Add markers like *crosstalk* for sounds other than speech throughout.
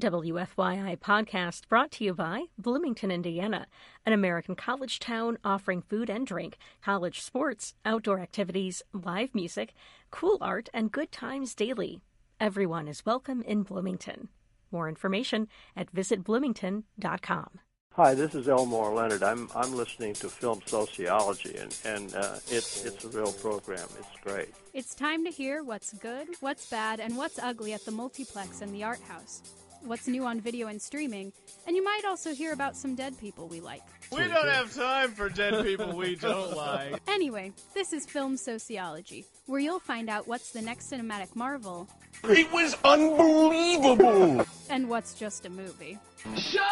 WFYI podcast brought to you by Bloomington, Indiana, an American college town offering food and drink, college sports, outdoor activities, live music, cool art, and good times daily. Everyone is welcome in Bloomington. More information at visitbloomington.com. Hi, this is Elmore Leonard. I'm I'm listening to Film Sociology, and and uh, it's it's a real program. It's great. It's time to hear what's good, what's bad, and what's ugly at the multiplex and the art house. What's new on video and streaming, and you might also hear about some dead people we like. We don't have time for dead people we don't *laughs* like. Anyway, this is Film Sociology, where you'll find out what's the next cinematic marvel It was unbelievable. and what's just a movie. Shut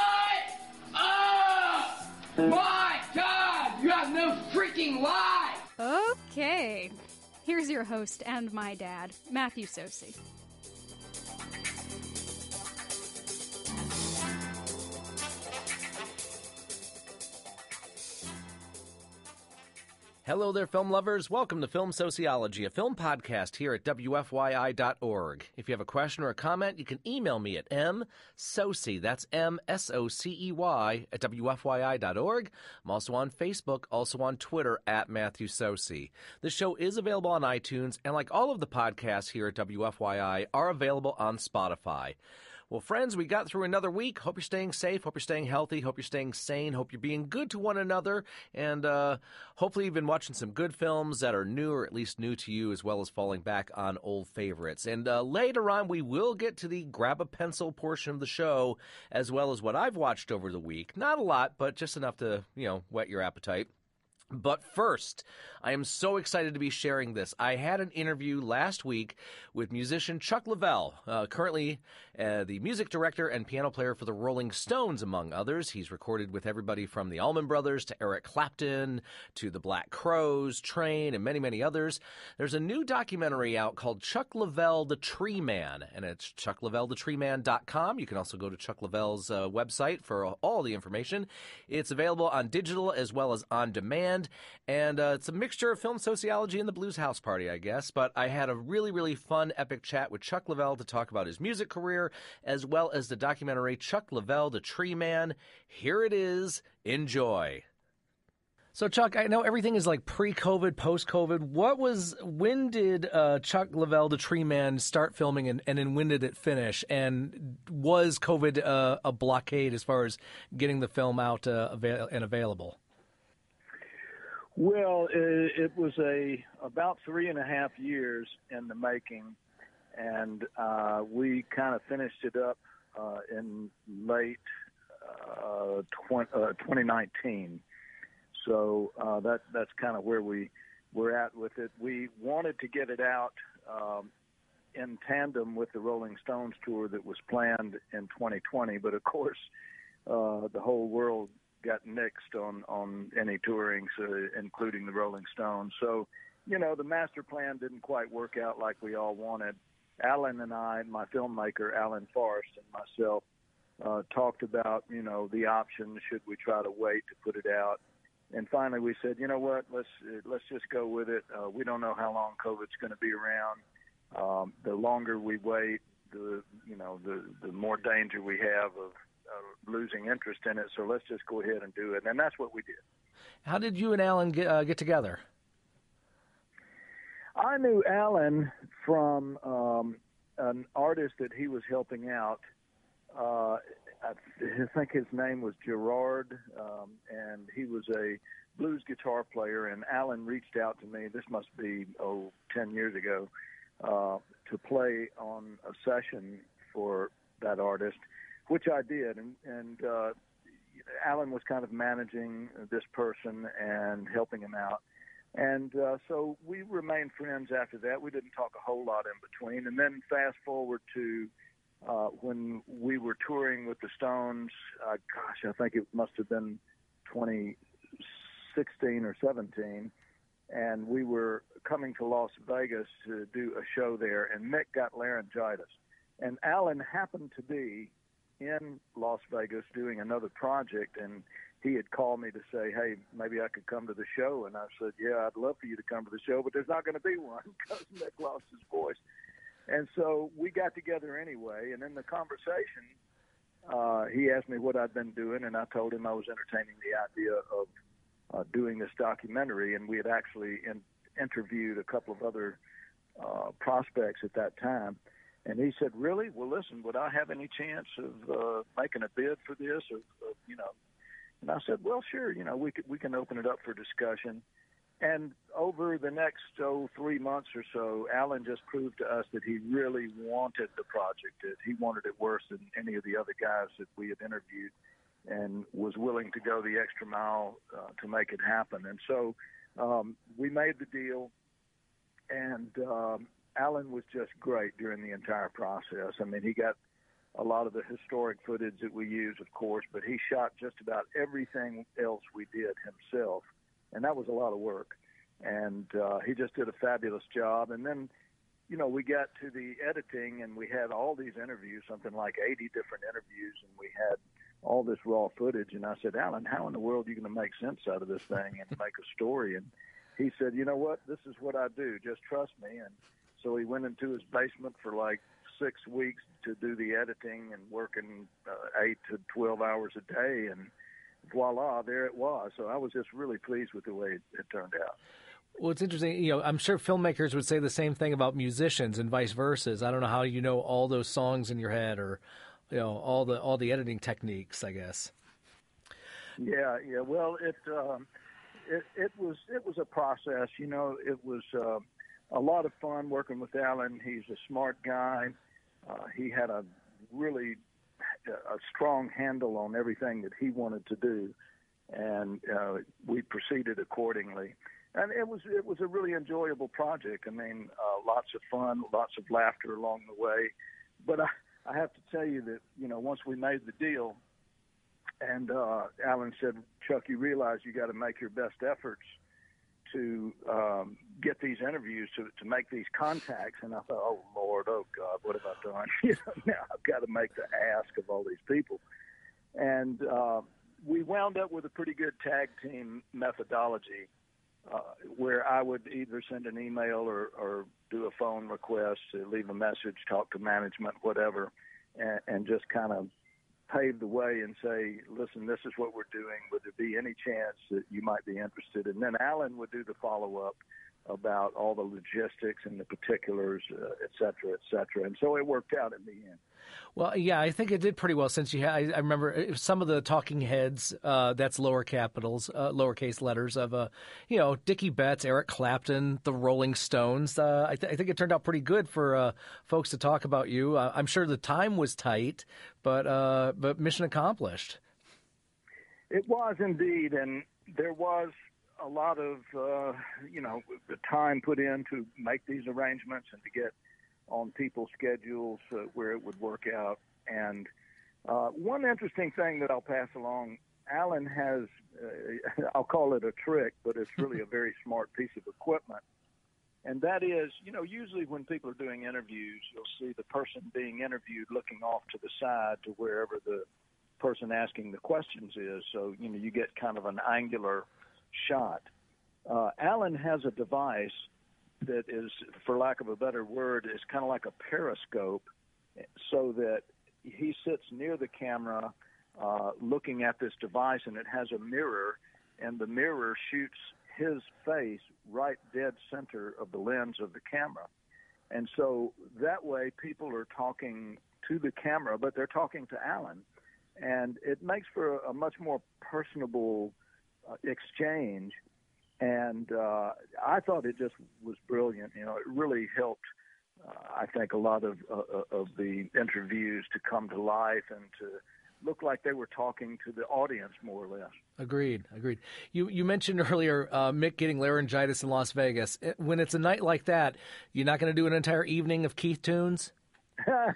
up! My God, you have no freaking life! Okay. Here's your host and my dad, Matthew Socey. Hello there, film lovers. Welcome to Film Sociology, a film podcast here at WFYI.org. If you have a question or a comment, you can email me at msocey, that's M-S-O-C-E-Y, at WFYI.org. I'm also on Facebook, also on Twitter, at Matthew Socey. This show is available on iTunes, and like all of the podcasts here at WFYI, are available on Spotify. Well, friends, we got through another week. Hope you're staying safe. Hope you're staying healthy. Hope you're staying sane. Hope you're being good to one another. And uh, hopefully, you've been watching some good films that are new or at least new to you, as well as falling back on old favorites. And uh, later on, we will get to the grab a pencil portion of the show, as well as what I've watched over the week. Not a lot, but just enough to, you know, whet your appetite. But first, I am so excited to be sharing this. I had an interview last week with musician Chuck Leavell, uh, currently uh, the music director and piano player for the Rolling Stones, among others. He's recorded with everybody from the Allman Brothers to Eric Clapton to the Black Crowes, Train, and many, many others. There's a new documentary out called Chuck Leavell, The Tree Man, and it's chuckleavellthetreeman.com. You can also go to Chuck Leavell's uh, website for all the information. It's available on digital as well as on demand, and uh, it's a mixture of film sociology and the Blues House Party, I guess. But I had a really, really fun, epic chat with Chuck Leavell to talk about his music career as well as the documentary Chuck Leavell, The Tree Man. Here it is. Enjoy. So, Chuck, I know everything is like pre-COVID, post-COVID. What was when did uh, Chuck Leavell, the Tree Man, start filming, and, and then when did it finish? And was COVID uh, a blockade as far as getting the film out uh, avail- and available? Well, it, it was a about three and a half years in the making, and uh, we kind of finished it up uh, in late uh, uh, 2019. So uh, that that's kind of where we we're at with it. We wanted to get it out um, in tandem with the Rolling Stones tour that was planned in 2020, but of course, uh, the whole world got nixed on on any touring, so, including the Rolling Stones. So, you know, the master plan didn't quite work out like we all wanted. Alan and I, my filmmaker Alan Forrest and myself, uh, talked about you know the options. Should we try to wait to put it out? And finally, we said, you know what? Let's let's just go with it. Uh, we don't know how long COVID's going to be around. Um, the longer we wait, the you know the the more danger we have of uh, losing interest in it. So let's just go ahead and do it. And that's what we did. How did you and Alan get, uh, get together? I knew Alan from um, an artist that he was helping out. Uh, I think his name was Gerard, um, and he was a blues guitar player. And Alan reached out to me. This must be oh ten years ago uh, to play on a session for that artist, which I did. And, and uh, Alan was kind of managing this person and helping him out. And uh, so we remained friends after that. We didn't talk a whole lot in between. And then fast forward to uh, when we were touring with the Stones, uh, gosh, I think it must have been 2016 or 17. And we were coming to Las Vegas to do a show there, and Mick got laryngitis. And Alan happened to be in Las Vegas doing another project, and he had called me to say, "Hey, maybe I could come to the show." And I said, "Yeah, I'd love for you to come to the show, but there's not going to be one *laughs* because Nick lost his voice." And so we got together anyway, and in the conversation, uh, he asked me what I'd been doing, and I told him I was entertaining the idea of uh, doing this documentary, and we had actually in, interviewed a couple of other uh, prospects at that time. And he said, "Really? Well, listen, would I have any chance of uh, making a bid for this, or, or you know?" And I said, "Well, sure. You know, we could, we can open it up for discussion." And over the next oh three months or so, Alan just proved to us that he really wanted the project. That he wanted it worse than any of the other guys that we had interviewed, and was willing to go the extra mile uh, to make it happen. And so um, we made the deal, and um, Alan was just great during the entire process. I mean, he got a lot of the historic footage that we use, of course, but he shot just about everything else we did himself and that was a lot of work. And uh, he just did a fabulous job. And then, you know, we got to the editing, and we had all these interviews, something like 80 different interviews, and we had all this raw footage. And I said, Alan, how in the world are you going to make sense out of this thing and make a story? And he said, you know what? This is what I do. Just trust me. And so he went into his basement for like six weeks to do the editing and working uh, eight to 12 hours a day. And voila, there it was. So I was just really pleased with the way it, it turned out. Well, it's interesting. You know, I'm sure filmmakers would say the same thing about musicians and vice versa. I don't know how you know all those songs in your head, or you know all the all the editing techniques. I guess. Yeah, yeah. Well, it um, it it was it was a process. You know, it was uh, a lot of fun working with Alan. He's a smart guy. Uh, he had a really a strong handle on everything that he wanted to do, and uh, we proceeded accordingly. And it was it was a really enjoyable project. I mean, uh, lots of fun, lots of laughter along the way. But I, I have to tell you that you know once we made the deal, and uh, Alan said, Chuck, you realize you got to make your best efforts to um, get these interviews, to, to make these contacts. And I thought, oh, Lord, oh, God, what have I done? *laughs* you know, now I've got to make the ask of all these people. And uh, we wound up with a pretty good tag team methodology uh, where I would either send an email or, or do a phone request, leave a message, talk to management, whatever, and, and just kind of pave the way and say, listen, this is what we're doing. Would there be any chance that you might be interested? And then Alan would do the follow up about all the logistics and the particulars, uh, et cetera, et cetera. And so it worked out in the end. Well, yeah, I think it did pretty well since you had. I, I remember uh, some of the talking heads. Uh, that's lower capitals, uh, lowercase letters of, uh, you know, Dickey Betts, Eric Clapton, the Rolling Stones. Uh, I, th- I, think it turned out pretty good for uh, folks to talk about you. I'm sure the time was tight, but but mission accomplished. It was indeed, and there was a lot of you know the time put in to make these arrangements and to get on people's schedules uh, where it would work out. And uh, one interesting thing that I'll pass along, Alan has, uh, *laughs* I'll call it a trick, but it's really a very *laughs* smart piece of equipment. And that is, you know, usually when people are doing interviews, you'll see the person being interviewed looking off to the side to wherever the person asking the questions is. So, you know, you get kind of an angular shot. Uh, Alan has a device that is, for lack of a better word, is kind of like a periscope, so that he sits near the camera, uh, looking at this device, and it has a mirror, and the mirror shoots his face right dead center of the lens of the camera. And so that way, people are talking to the camera, but they're talking to Alan. And it makes for a, a much more personable uh, exchange and uh, I thought it just was brilliant. You know, it really helped. Uh, I think a lot of uh, uh, of the interviews to come to life and to look like they were talking to the audience more or less. Agreed. Agreed. You you mentioned earlier uh, Mick getting laryngitis in Las Vegas. When it's a night like that, you're not going to do an entire evening of Keith tunes. *laughs* no.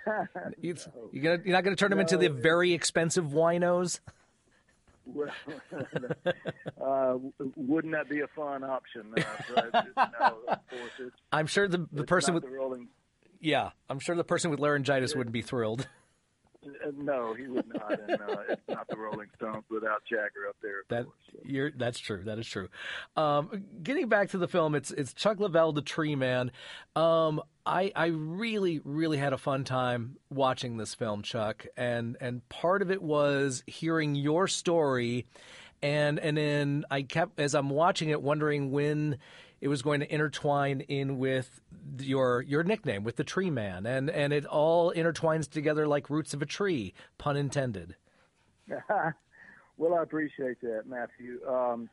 you're, gonna, you're not going to turn no. them into the very expensive winos. *laughs* Well, *laughs* uh, wouldn't that be a fun option? Uh, no, *laughs* I'm sure the the person with the rolling. Yeah, I'm sure the person with laryngitis wouldn't be thrilled. Uh, no, he would not, and uh, it's not the Rolling Stones without Jagger up there. that course, so. that's true. That is true. Um, getting back to the film, it's it's Chuck Leavell, the Tree Man. Um, I, I really, really had a fun time watching this film, Chuck, and and part of it was hearing your story, and and then I kept as I'm watching it wondering when it was going to intertwine in with your your nickname with the Tree Man, and and it all intertwines together like roots of a tree, pun intended. *laughs* well, I appreciate that, Matthew. Um,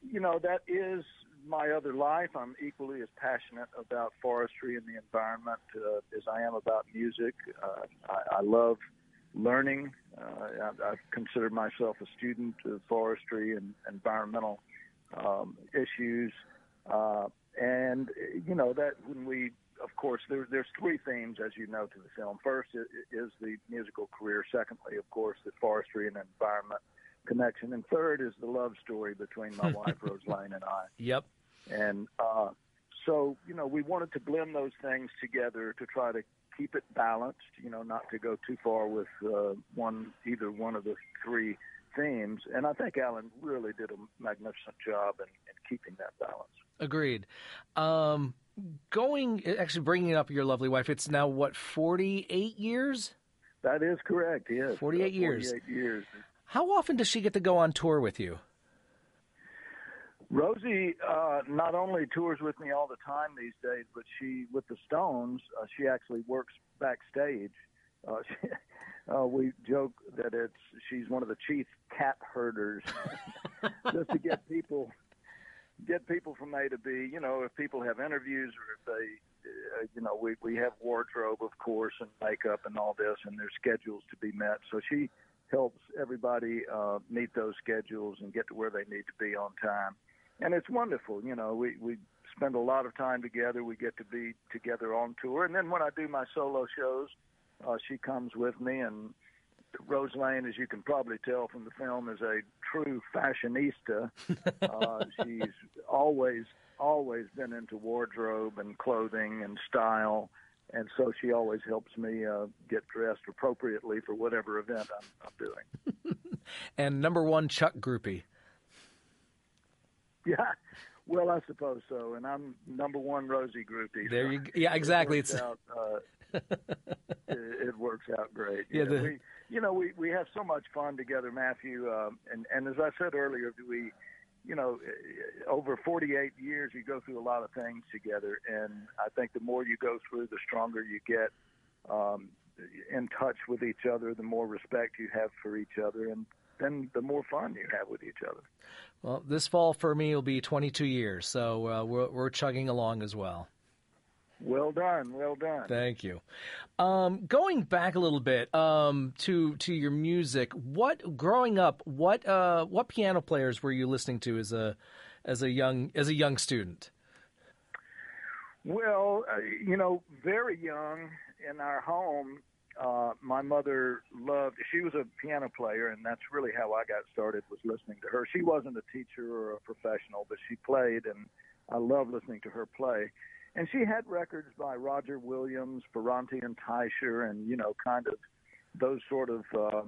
you know that is my other life, I'm equally as passionate about forestry and the environment uh, as I am about music. Uh, I, I love learning. Uh, I, I've considered myself a student of forestry and environmental um, issues. Uh, and, you know, that when we, of course, there, there's three themes, as you know, to the film. First is the musical career. Secondly, of course, the forestry and environment connection. And third is the love story between my *laughs* wife, Rose Lane, and I. Yep. And uh, so, you know, we wanted to blend those things together to try to keep it balanced, you know, not to go too far with uh, one, either one of the three themes. And I think Alan really did a magnificent job in, in keeping that balance. Agreed. Um, going, actually bringing up your lovely wife, it's now what, 48 years? That is correct, yes. 48 uh, years. 48 years. How often does she get to go on tour with you? Rosie uh, not only tours with me all the time these days, but she, with the Stones, uh, she actually works backstage. Uh, *laughs* she, uh, we joke that it's she's one of the chief cat herders, *laughs* just to get people get people from A to B. You know, if people have interviews or if they, uh, you know, we we have wardrobe, of course, and makeup and all this, and there's schedules to be met. So she helps everybody uh, meet those schedules and get to where they need to be on time and it's wonderful. You know, we we spend a lot of time together. We get to be together on tour, and then when I do my solo shows, uh, she comes with me. And Rose Lane, as you can probably tell from the film, is a true fashionista. *laughs* uh, she's always always been into wardrobe and clothing and style. And so she always helps me uh, get dressed appropriately for whatever event I'm, I'm doing. *laughs* and number one Chuck groupie. *laughs* Yeah, well, I suppose so. And I'm number one Rosie groupie. There you, yeah, exactly. It it's out, uh, it, it, works out great. Yeah, the... we, you know, we we have so much fun together, Matthew. Um, and and as I said earlier, we, you know, over 48 years, you go through a lot of things together, and I think the more you go through, the stronger you get. Um, in touch with each other, the more respect you have for each other, and then the more fun you have with each other. Well, this fall for me will be 22 years, so uh, we're, we're chugging along as well. Well done, well done. Thank you. Um, going back a little bit um, to to your music, what growing up, what uh, what piano players were you listening to as a as a young as a young student? Well, uh, you know, very young in our home, uh, my mother loved. She was a piano player, and that's really how I got started. Was listening to her. She wasn't a teacher or a professional, but she played, and I loved listening to her play. And she had records by Roger Williams, Ferrante and Teicher, and you know, kind of those sort of uh,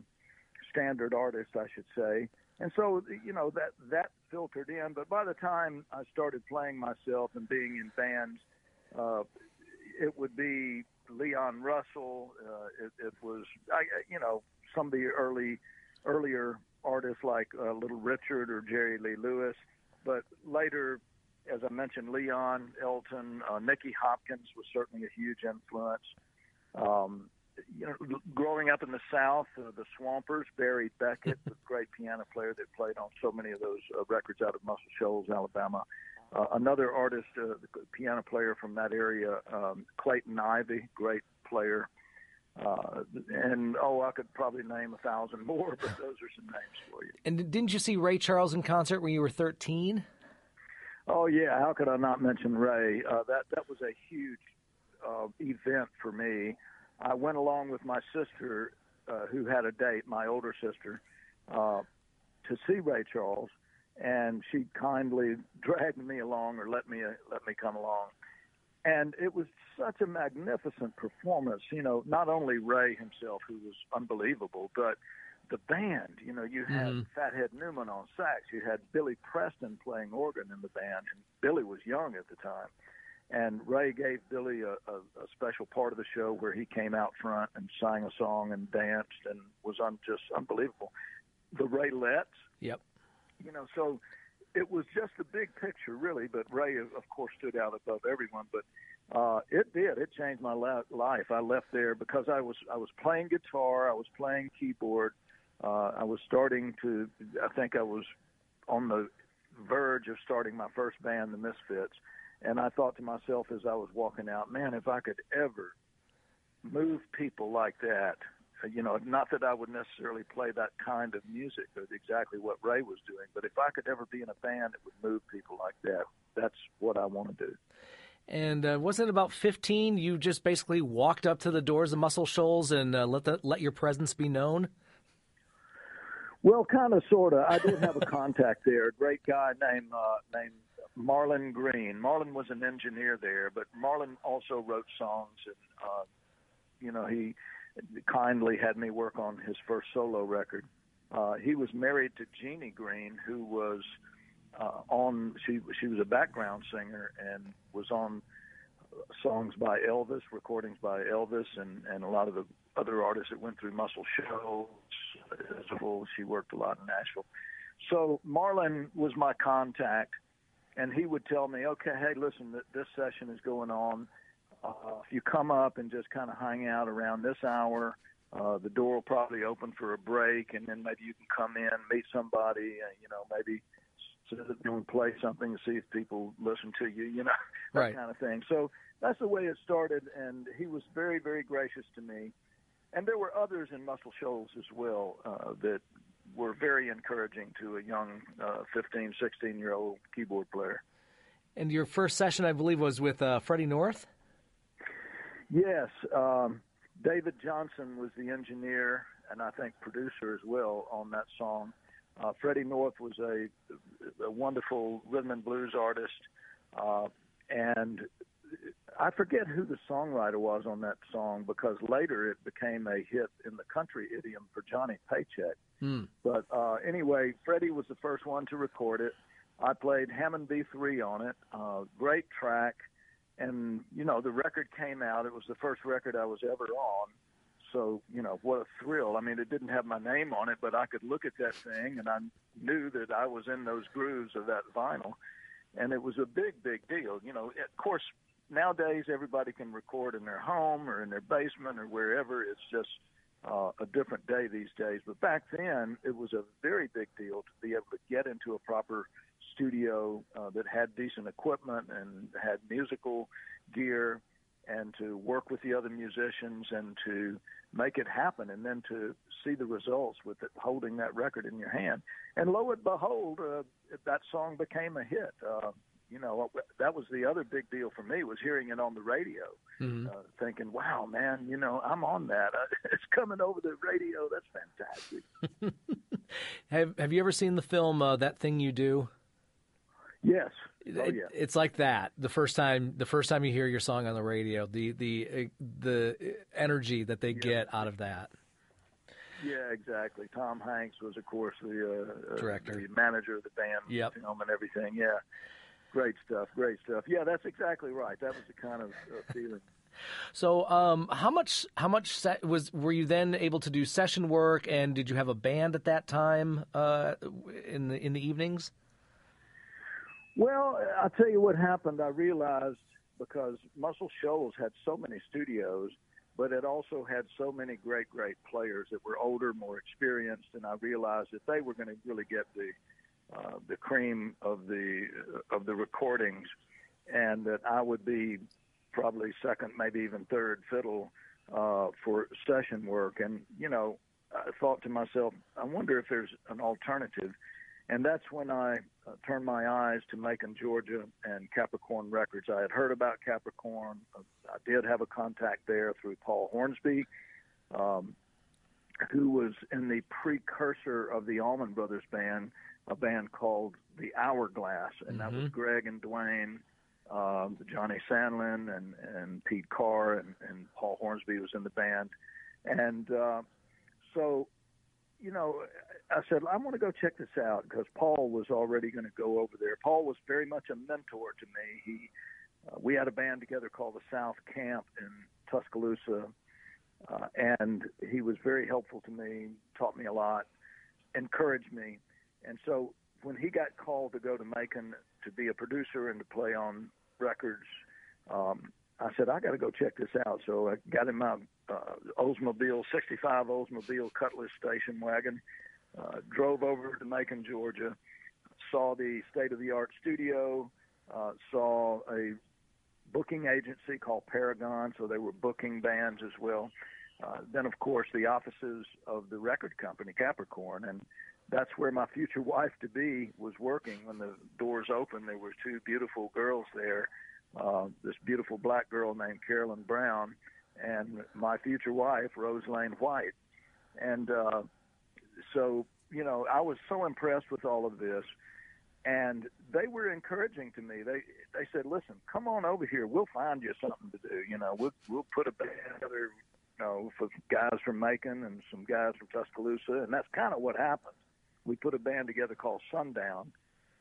standard artists, I should say. And so, you know, that that filtered in. But by the time I started playing myself and being in bands, uh, it would be Leon Russell. Uh, it, it was, I, you know, some of the early, earlier artists like uh, Little Richard or Jerry Lee Lewis. But later, as I mentioned, Leon, Elton, uh, Nicky Hopkins was certainly a huge influence. Um, you know, growing up in the South, uh, the Swampers, Barry Beckett, the *laughs* great piano player that played on so many of those uh, records out of Muscle Shoals, Alabama. Uh, another artist, uh, piano player from that area, um, Clayton Ivey, great player. Uh, and oh, I could probably name a thousand more, but those are some names for you. And didn't you see Ray Charles in concert when you were 13? Oh yeah, how could I not mention Ray? Uh, that that was a huge uh, event for me. I went along with my sister, uh, who had a date, my older sister, uh, to see Ray Charles, and she kindly *laughs* dragged me along or let me uh, let me come along and it was such a magnificent performance you know not only ray himself who was unbelievable but the band you know you had mm-hmm. fathead newman on sax you had billy preston playing organ in the band and billy was young at the time And Ray gave Billy a, a, a special part of the show where he came out front and sang a song and danced and was un, just unbelievable. The Raelettes, Yep. you know, so it was just the big picture, really. But Ray, of of course, stood out above everyone. But uh, it did. It changed my la- life. I left there because I was I was playing guitar, I was playing keyboard, uh, I was starting to. I think I was on the verge of starting my first band, the Misfits, and I thought to myself as I was walking out, man, if I could ever move people like that. uh, You know, not that I would necessarily play that kind of music or exactly what Ray was doing, but if I could ever be in a band that would move people like that, that's what I want to do. And uh, wasn't it about 15? You just basically walked up to the doors of Muscle Shoals and uh, let the, let your presence be known. Well, kind of, sort of. I did have a contact there, a great guy named uh, named Marlin Greene. Marlon was an engineer there, but Marlon also wrote songs, and uh, you know he kindly had me work on his first solo record. Uh, he was married to Jeanie Greene, who was uh, on. She she was a background singer and was on songs by Elvis, recordings by Elvis, and and a lot of the other artists that went through Muscle Shoals. Whole, she worked a lot in Nashville. So Marlon was my contact, and he would tell me, "Okay, hey, listen, this session is going on. Uh, if you come up and just kind of hang out around this hour, uh, the door will probably open for a break, and then maybe you can come in, meet somebody, uh, you know, maybe sit and play something to see if people listen to you, you know, *laughs* that Right. kind of thing. So that's the way it started, and he was very, very gracious to me. And there were others in Muscle Shoals as well uh, that were very encouraging to a young uh, 15, 16 year old keyboard player. And your first session, I believe, was with uh, Freddie North. Yes, um, David Johnson was the engineer and I think producer as well on that song. Uh, Freddie North was a, a wonderful rhythm and blues artist, uh, and I forget who the songwriter was on that song because later it became a hit in the country idiom for Johnny Paycheck. Hmm. But uh, anyway, Freddie was the first one to record it. I played Hammond B3 on it. Uh, great track. And, you know, the record came out. It was the first record I was ever on. So, you know, what a thrill. I mean, it didn't have my name on it, but I could look at that thing and I knew that I was in those grooves of that vinyl. And it was a big, big deal. You know, of course, nowadays everybody can record in their home or in their basement or wherever. It's just uh, a different day these days. But back then, it was a very big deal to be able to get into a proper studio uh, that had decent equipment and had musical gear and to work with the other musicians and to make it happen and then to see the results with it holding that record in your hand and lo and behold uh, that song became a hit uh, you know that was the other big deal for me was hearing it on the radio Mhm. uh, thinking wow man you know i'm on that uh, *laughs* it's coming over the radio that's fantastic *laughs* Have Have you ever seen the film uh, That Thing You Do? yes oh yeah It's like that. The first time, the first time you hear your song on the radio, the the uh, the energy that they get out of that. Yeah, exactly. Tom Hanks was, of course, the uh, uh, Director. the manager of the band, Yep. film, and everything. Yeah, great stuff. Great stuff. Yeah, that's exactly right. That was the kind of uh, feeling. *laughs* So, um, how much how much was were you then able to do session work, and did you have a band at that time uh, in the in the evenings? Well, I'll tell you what happened. I realized because Muscle Shoals had so many studios, but it also had so many great, great players that were older, more experienced, and I realized that they were going to really get the uh, the cream of the of the recordings, and that I would be probably second, maybe even third fiddle uh, for session work. And you know, I thought to myself, I wonder if there's an alternative. And that's when I uh, turned my eyes to Macon, Georgia, and Capricorn Records. I had heard about Capricorn. Uh, I did have a contact there through Paul Hornsby, um, who was in the precursor of the Allman Brothers Band, a band called the Hourglass, and that was Mhm. Gregg and Duane, um, Johnny Sandlin, and and Pete Carr, and, and Paul Hornsby was in the band, and uh, so you know, I said, I want to go check this out because Paul was already going to go over there. Paul was very much a mentor to me. He uh, we had a band together called the South Camp in Tuscaloosa, uh, and he was very helpful to me, taught me a lot, encouraged me, and so when he got called to go to Macon to be a producer and to play on records, um, I said I got to go check this out. So I got in my uh, Oldsmobile '65 Oldsmobile Cutlass station wagon, uh, drove over to Macon, Georgia, saw the state-of-the-art studio, uh, saw a booking agency called Paragon, so they were booking bands as well. Uh, then, of course, the offices of the record company Capricorn, and that's where my future wife to be was working. When the doors opened, there were two beautiful girls there. Uh, this beautiful black girl named Carolyn Brown, and my future wife, Rose Lane White. And uh, so, you know, I was so impressed with all of this and they were encouraging to me. They they said, "Listen, come on over here. We'll find you something to do. You know, we'll we'll put a band together, you know, for guys from Macon and some guys from Tuscaloosa, and that's kind of what happened. We put a band together called Sundown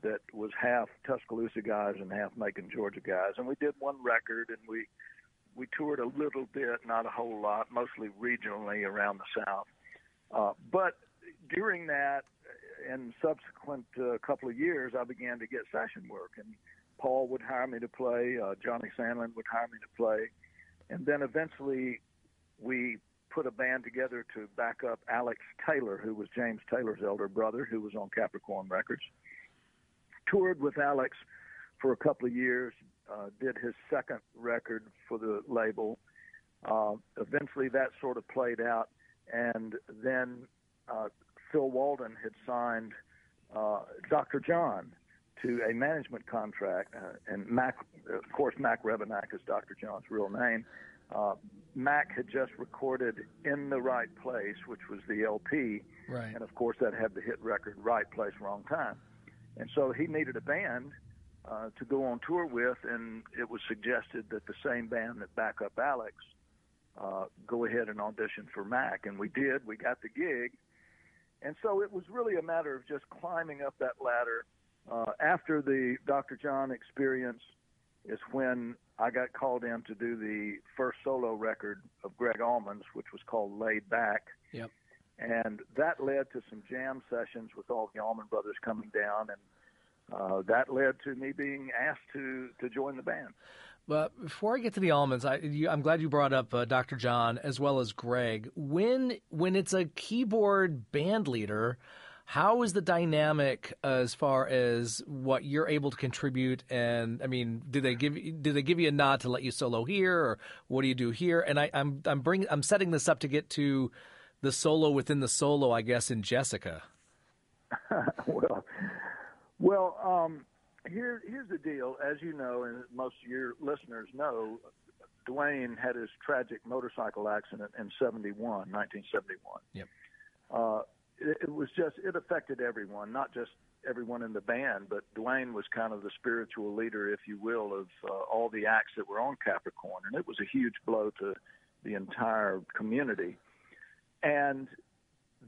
that was half Tuscaloosa guys and half Macon, Georgia guys, and we did one record, and we we toured a little bit, not a whole lot, mostly regionally around the South. Uh, but during that, and subsequent uh, couple of years, I began to get session work, and Paul would hire me to play. Uh, Johnny Sandlin would hire me to play, and then eventually we put a band together to back up Alex Taylor, who was James Taylor's elder brother, who was on Capricorn Records. Toured with Alex for a couple of years, uh, did his second record for the label. Uh, eventually, that sort of played out, and then uh, Phil Walden had signed uh, Dr. John to a management contract, uh, and Mac, of course, Mac Rebennack is Dr. John's real name. Uh, Mac had just recorded "In the Right Place," which was the LP, right. and of course that had the hit record "Right Place, Wrong Time," and so he needed a band uh, to go on tour with, and it was suggested that the same band that back up Alex uh, go ahead and audition for Mac, and we did. We got the gig, and so it was really a matter of just climbing up that ladder. Uh, after the Dr. John experience is when I got called in to do the first solo record of Gregg Allman's, which was called Laid Back. Yep. And that led to some jam sessions with all the Allman Brothers coming down, and uh, that led to me being asked to to join the band. But before I get to the Allmans, I, am glad you brought up uh, Dr. John as well as Gregg. When when it's a keyboard band leader, how is the dynamic as far as what you're able to contribute? And I mean, do they give do they give you a nod to let you solo here, or what do you do here? And I, I'm I'm bringing I'm setting this up to get to the solo within the solo, I guess, in Jessica. *laughs* well, well. Um, here, here's the deal. As you know, and most of your listeners know, Duane had his tragic motorcycle accident in 71, 1971. Yep. Uh, it, was just, it affected everyone, not just everyone in the band, but Duane was kind of the spiritual leader, if you will, of uh, all the acts that were on Capricorn. And it was a huge blow to the entire community. And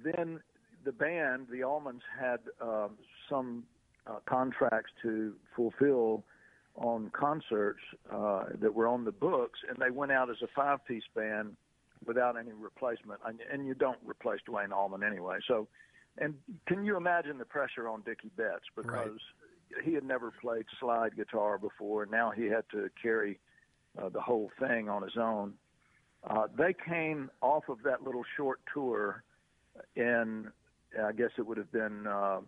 then the band, the Allmans, had um, some uh, contracts to fulfill on concerts uh, that were on the books, and they went out as a five-piece band without any replacement. And, and you don't replace Duane Allman anyway. So, and can you imagine the pressure on Dickey Betts because right. he had never played slide guitar before, and now he had to carry uh, the whole thing on his own. Uh, they came off of that little short tour in, I guess it would have been uh,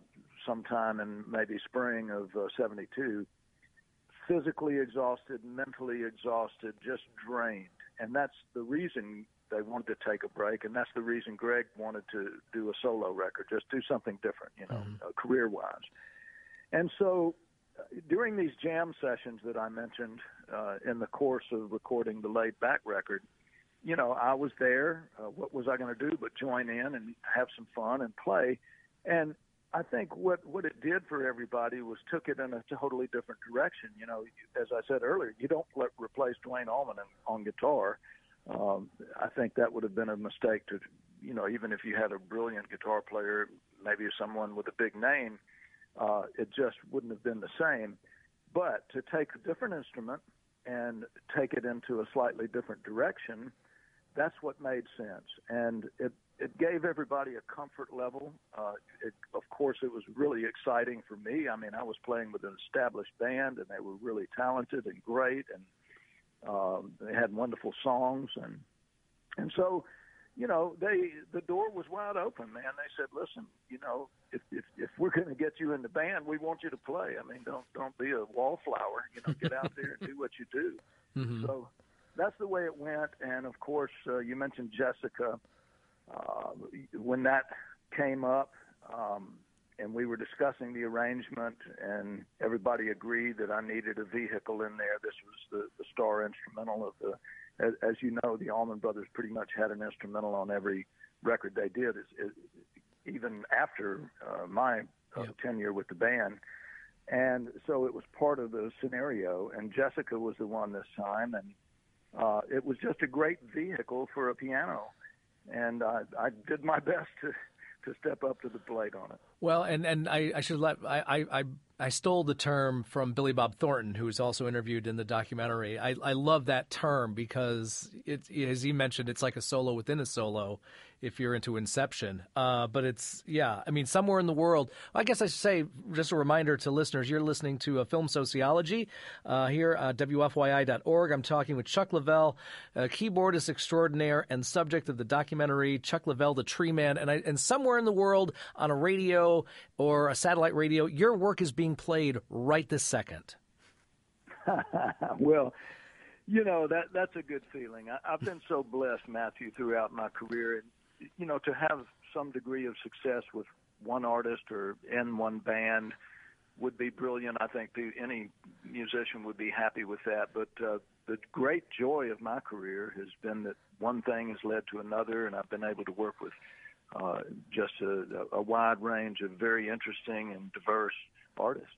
sometime in maybe spring of uh, 72 physically exhausted mentally exhausted just drained and that's the reason they wanted to take a break and that's the reason Gregg wanted to do a solo record just do something different you know mm-hmm. uh, career wise and so uh, during these jam sessions that I mentioned uh, in the course of recording the laid back record you know I was there uh, what was I going to do but join in and have some fun and play and I think what what it did for everybody was took it in a totally different direction. You know, as I said earlier, you don't replace Duane Allman on guitar. Um, I think that would have been a mistake to, you know, even if you had a brilliant guitar player, maybe someone with a big name, uh, it just wouldn't have been the same. But to take a different instrument and take it into a slightly different direction, that's what made sense. And it it gave everybody a comfort level. Uh, it, of course, it was really exciting for me. I mean, I was playing with an established band, and they were really talented and great, and um, they had wonderful songs, and and so, you know, they the door was wide open, man. They said, listen, you know, if if, if we're going to get you in the band, we want you to play. I mean, don't don't be a wallflower. You know, get out there and do what you do. *laughs* Mm-hmm. So that's the way it went. And of course, uh, you mentioned Jessica. Uh, when that came up, um, and we were discussing the arrangement, and everybody agreed that I needed a vehicle in there. This was the, the star instrumental of the. As, as you know, the Allman Brothers pretty much had an instrumental on every record they did, is, is, even after uh, my uh, yep. tenure with the band. And so it was part of the scenario. And Jessica was the one this time, and uh, it was just a great vehicle for a piano. And I, I did my *laughs* best to to step up to the plate on it. Well, and and I, I should let I, I I stole the term from Billy Bob Thornton, who was also interviewed in the documentary. I I love that term because it as he mentioned, it's like a solo within a solo if you're into Inception. Uh, but it's yeah, I mean, somewhere in the world. I guess I should say just a reminder to listeners: you're listening to a film sociology uh, here at WFYI.org. I'm talking with Chuck Leavell, keyboardist extraordinaire and subject of the documentary Chuck Leavell, the Tree Man. And I, and somewhere in the world on a radio or a satellite radio, your work is being played right this second. *laughs* well, you know that that's a good feeling. I, I've been so blessed, Matthew, throughout my career, and you know, to have some degree of success with one artist or in one band would be brilliant. I think any musician would be happy with that. But uh, the great joy of my career has been that one thing has led to another, and I've been able to work with uh, just a, a wide range of very interesting and diverse artists.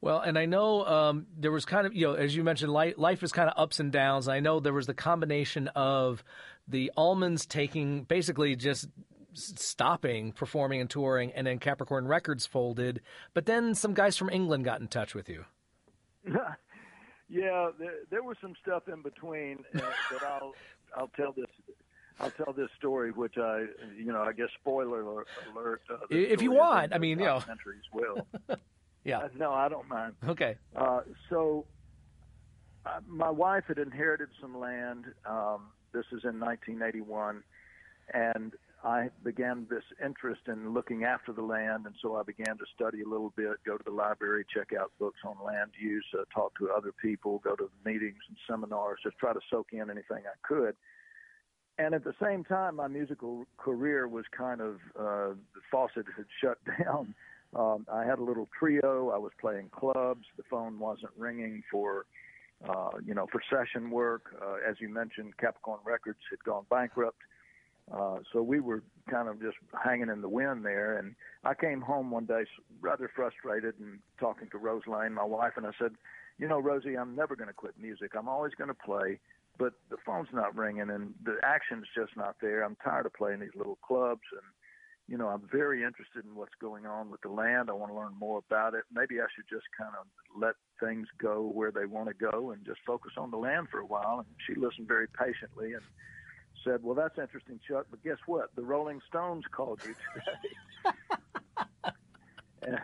Well, and I know um, there was kind of, you know, as you mentioned, life, life is kind of ups and downs. I know there was the combination of the Allmans taking basically just stopping performing and touring, and then Capricorn Records folded. But then some guys from England got in touch with you. *laughs* yeah, there, there was some stuff in between, uh, but *laughs* I'll I'll tell this. I'll tell this story, which I, you know, I guess spoiler alert. Uh, if you want, I mean, you know, will. *laughs* yeah. Uh, no, I don't mind. Okay. Uh, so, uh, my wife had inherited some land. Um, this is in 1981, and I began this interest in looking after the land, and so I began to study a little bit, go to the library, check out books on land use, uh, talk to other people, go to meetings and seminars, just try to soak in anything I could. And at the same time, my musical career was kind of uh, the faucet had shut *laughs* down. Um, I had a little trio. I was playing clubs. The phone wasn't ringing for uh, you know, for session work. Uh, as you mentioned, Capricorn Records had gone bankrupt. Uh, so we were kind of just hanging in the wind there. And I came home one day rather frustrated and talking to Rose Lane, my wife, and I said, you know, Rosie, I'm never going to quit music. I'm always going to play, but the phone's not ringing and the action's just not there. I'm tired of playing these little clubs and you know, I'm very interested in what's going on with the land. I want to learn more about it. Maybe I should just kind of let things go where they want to go and just focus on the land for a while. And she listened very patiently and said, "Well, that's interesting, Chuck, but guess what? The Rolling Stones called you today."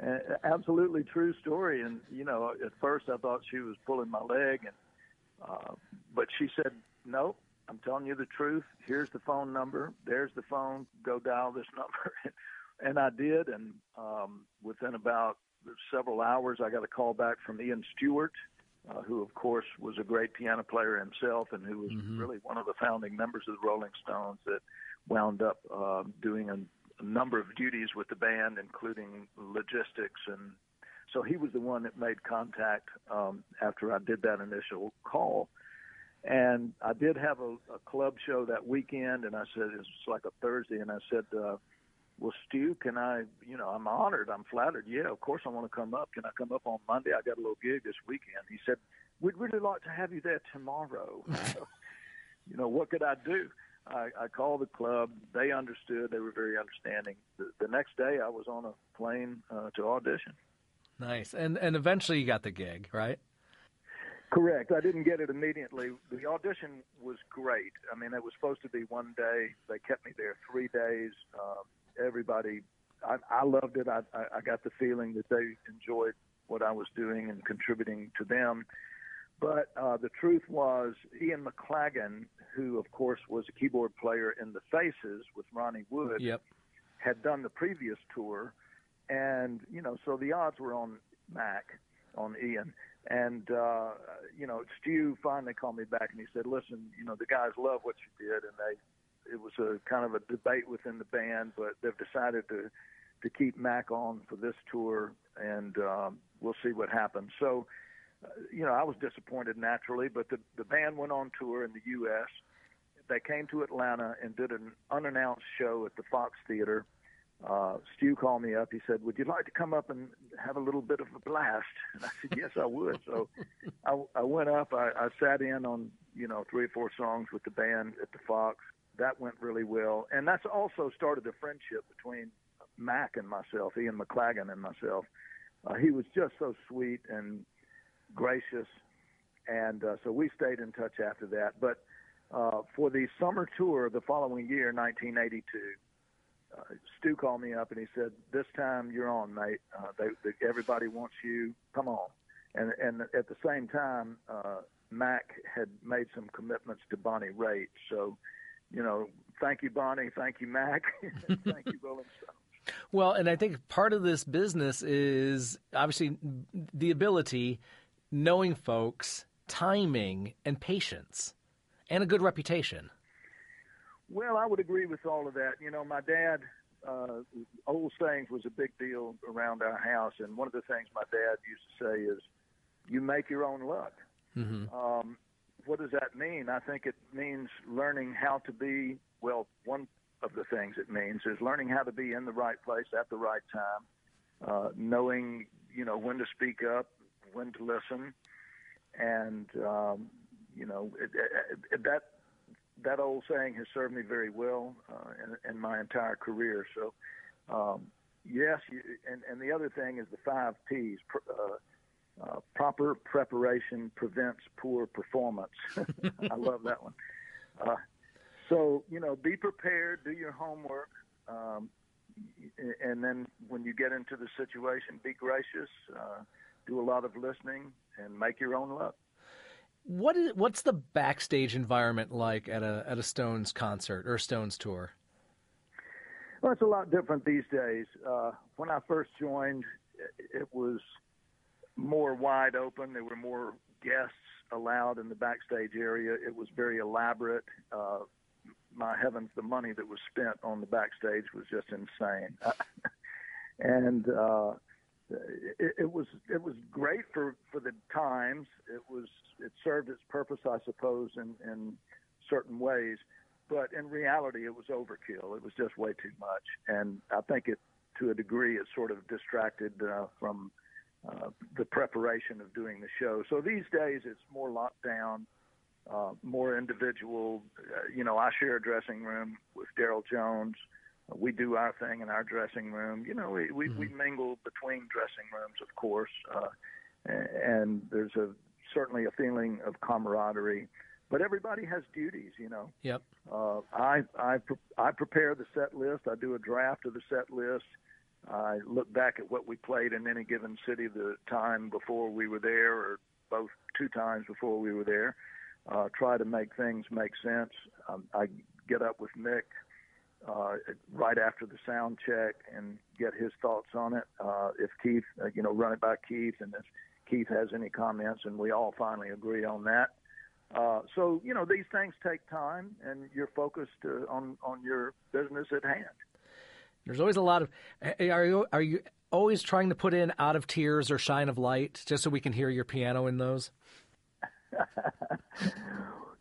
*laughs* absolutely true story. And you know, at first I thought she was pulling my leg, and uh, but she said, "Nope, I'm telling you the truth. Here's the phone number. There's the phone. Go dial this *laughs* number. and I did. And um, within about several hours, I got a call back from Ian Stewart, uh, who, of course, was a great piano player himself and who was mm-hmm. really one of the founding members of the Rolling Stones that wound up uh, doing a, a number of duties with the band, including logistics and so he was the one that made contact um, after I did that initial call. And I did have a, a club show that weekend, and I said it was like a Thursday, and I said, uh, "Well, Stu, can I? You know, I'm honored, I'm flattered. Yeah, of course I want to come up. Can I come up on Monday? I got a little gig this weekend." He said, "We'd really like to have you there tomorrow." *laughs* you know, what could I do? I, I called the club. They understood. They were very understanding. The, the next day, I was on a plane uh, to audition. Nice, and and eventually you got the gig, right? Correct. I didn't get it immediately. The audition was great. I mean, it was supposed to be one day. They kept me there three days. Uh, everybody, I, I loved it. I, I, I got the feeling that they enjoyed what I was doing and contributing to them. But uh, the truth was, Ian McLagan, who of course was a keyboard player in the Faces with Ronnie Wood, Yep. had done the previous tour, and you know, so the odds were on Mac, on Ian, and uh, you know, Stu finally called me back and he said, "Listen, you know, the guys love what you did, and they, it was a kind of a debate within the band, but they've decided to to keep Mac on for this tour, and um, we'll see what happens." So. Uh, you know, I was disappointed naturally, but the the band went on tour in the U.S. They came to Atlanta and did an unannounced show at the Fox Theater. Uh, Stu called me up. He said, "Would you like to come up and have a little bit of a blast?" *laughs* And I said, "Yes, I would." So *laughs* I, I went up. I, I sat in on you know three or four songs with the band at the Fox. That went really well, and that's also started a friendship between Mac and myself, Ian McLagan and myself. Uh, he was just so sweet and gracious, and uh, so we stayed in touch after that. But uh, for the summer tour the following year, 1982, uh, Stu called me up and he said, "This time you're on, mate. Uh, they, they, everybody wants you. Come on." And and at the same time, uh, Mac had made some commitments to Bonnie Raitt. So, you know, thank you, Bonnie. Thank you, Mac. *laughs* thank you, Rolling Stone. Well, and I think part of this business is obviously the ability, knowing folks, timing, and patience, and a good reputation. Well, I would agree with all of that. You know, my dad, uh, old sayings was a big deal around our house, and one of the things my dad used to say is, "You make your own luck." Mm-hmm. Um, what does that mean? I think it means learning how to be. Well, one of the things it means is learning how to be in the right place at the right time, uh, knowing you know when to speak up, when to listen, and um, you know it, it, it, that that old saying has served me very well uh, in, in my entire career. So, um, yes, you, and, and the other thing is the five P's. Uh, uh, proper preparation prevents poor performance. *laughs* I love that one. Uh, so, you know, be prepared, do your homework, um, and then when you get into the situation, be gracious, uh, do a lot of listening, and make your own luck. What is what's the backstage environment like at a at a Stones concert or Stones tour? Well, it's a lot different these days. Uh, when I first joined, it was more wide open. There were more guests allowed in the backstage area. It was very elaborate. Uh, my heavens, the money that was spent on the backstage was just insane. *laughs* and uh, it, it was it was great for for the times. It was it served its purpose, I suppose, in in certain ways. But in reality, it was overkill. It was just way too much, and I think it, to a degree, it sort of distracted uh, from uh, the preparation of doing the show. So these days, it's more locked down, uh, more individual. Uh, you know, I share a dressing room with Darryl Jones. We do our thing in our dressing room. You know, we we, mm-hmm. we mingle between dressing rooms, of course, uh, and there's a certainly a feeling of camaraderie. But everybody has duties, you know. Yep. Uh, I I pre- I prepare the set list. I do a draft of the set list. I look back at what we played in any given city the time before we were there, or both two times before we were there. Uh, try to make things make sense. Um, I get up with Mick uh, right after the sound check and get his thoughts on it. Uh, if Keith, uh, you know, run it by Keith, and if Keith has any comments, and we all finally agree on that. Uh, so you know these things take time, and you're focused uh, on on your business at hand. There's always a lot of. Are you are you always trying to put in "Out of Tears" or "Shine a Light" just so we can hear your piano in those? *laughs*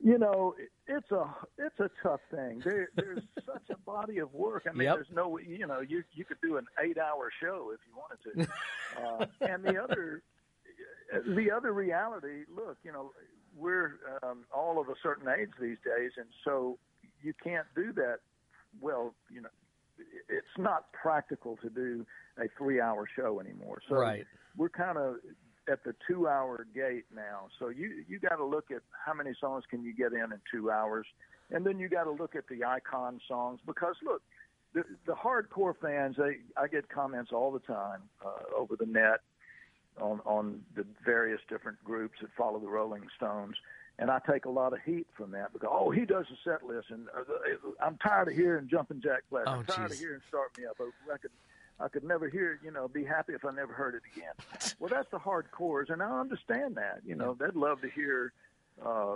you know, it's a it's a tough thing. There, there's *laughs* such a body of work. I mean, yep. there's no you know you you could do an eight hour show if you wanted to. *laughs* uh, and the other the other reality, look, you know, we're um, all of a certain age these days, and so you can't do that. Well, you know, it's not practical to do a three hour show anymore. So right. we're kind of at the two hour gate now. So you you got to look at how many songs can you get in in two hours, and then you got to look at the icon songs because look, the the hardcore fans they I get comments all the time uh, over the net on on the various different groups that follow the Rolling Stones. And I take a lot of heat from that because oh he does a set list and uh, I'm tired of hearing Jumping Jack Flash. Oh, I'm tired geez. of hearing Start Me Up. I could I could never hear, you know, be happy if I never heard it again. *laughs* well, that's the hardcores, and I understand that. You know, they'd love to hear uh,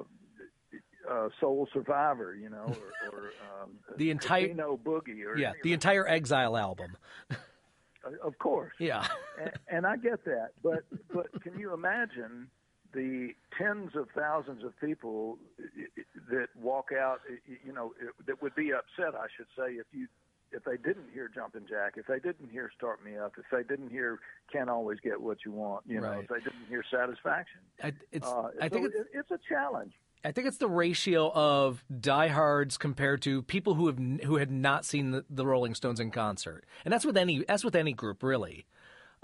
uh, Soul Survivor, you know, or, *laughs* or um, The entire- Casino Boogie, or Yeah, the entire Exile album. of course. Yeah. and, and I get that, but but can you imagine the tens of thousands of people that walk out, you know, that would be upset, I should say, if you if they didn't hear Jumpin' Jack, if they didn't hear Start Me Up, if they didn't hear Can't Always Get What You Want, you know, if they didn't hear Satisfaction. I, it's, Uh, I think it's, it, it's a challenge. I think it's the ratio of diehards compared to people who have who had not seen the, the Rolling Stones in concert, and that's with any that's with any group really.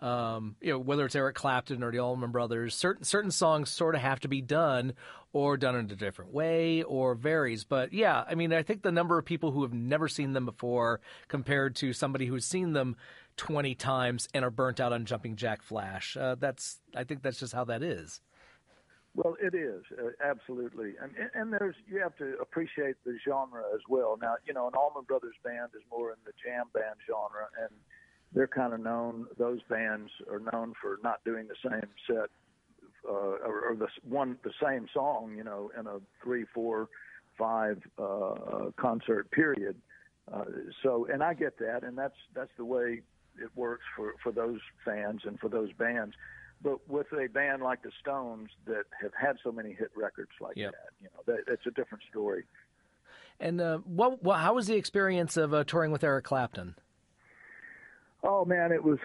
Um, you know, whether it's Eric Clapton or the Allman Brothers, certain certain songs sort of have to be done or done in a different way or varies. But yeah, I mean, I think the number of people who have never seen them before compared to somebody who's seen them twenty times and are burnt out on Jumping Jack Flash, uh, that's I think that's just how that is. Well, it is uh, absolutely, and and there's you have to appreciate the genre as well. Now, you know, an Allman Brothers band is more in the jam band genre, and they're kind of known. Those bands are known for not doing the same set uh, or, or the one the same song, you know, in a three, four, five uh, concert period. Uh, so, and I get that, and that's that's the way it works for for those fans and for those bands. But with a band like the Stones that have had so many hit records like Yep. that, you know, that, that's a different story. And uh, what, what how was the experience of uh, touring with Eric Clapton? Oh man, it was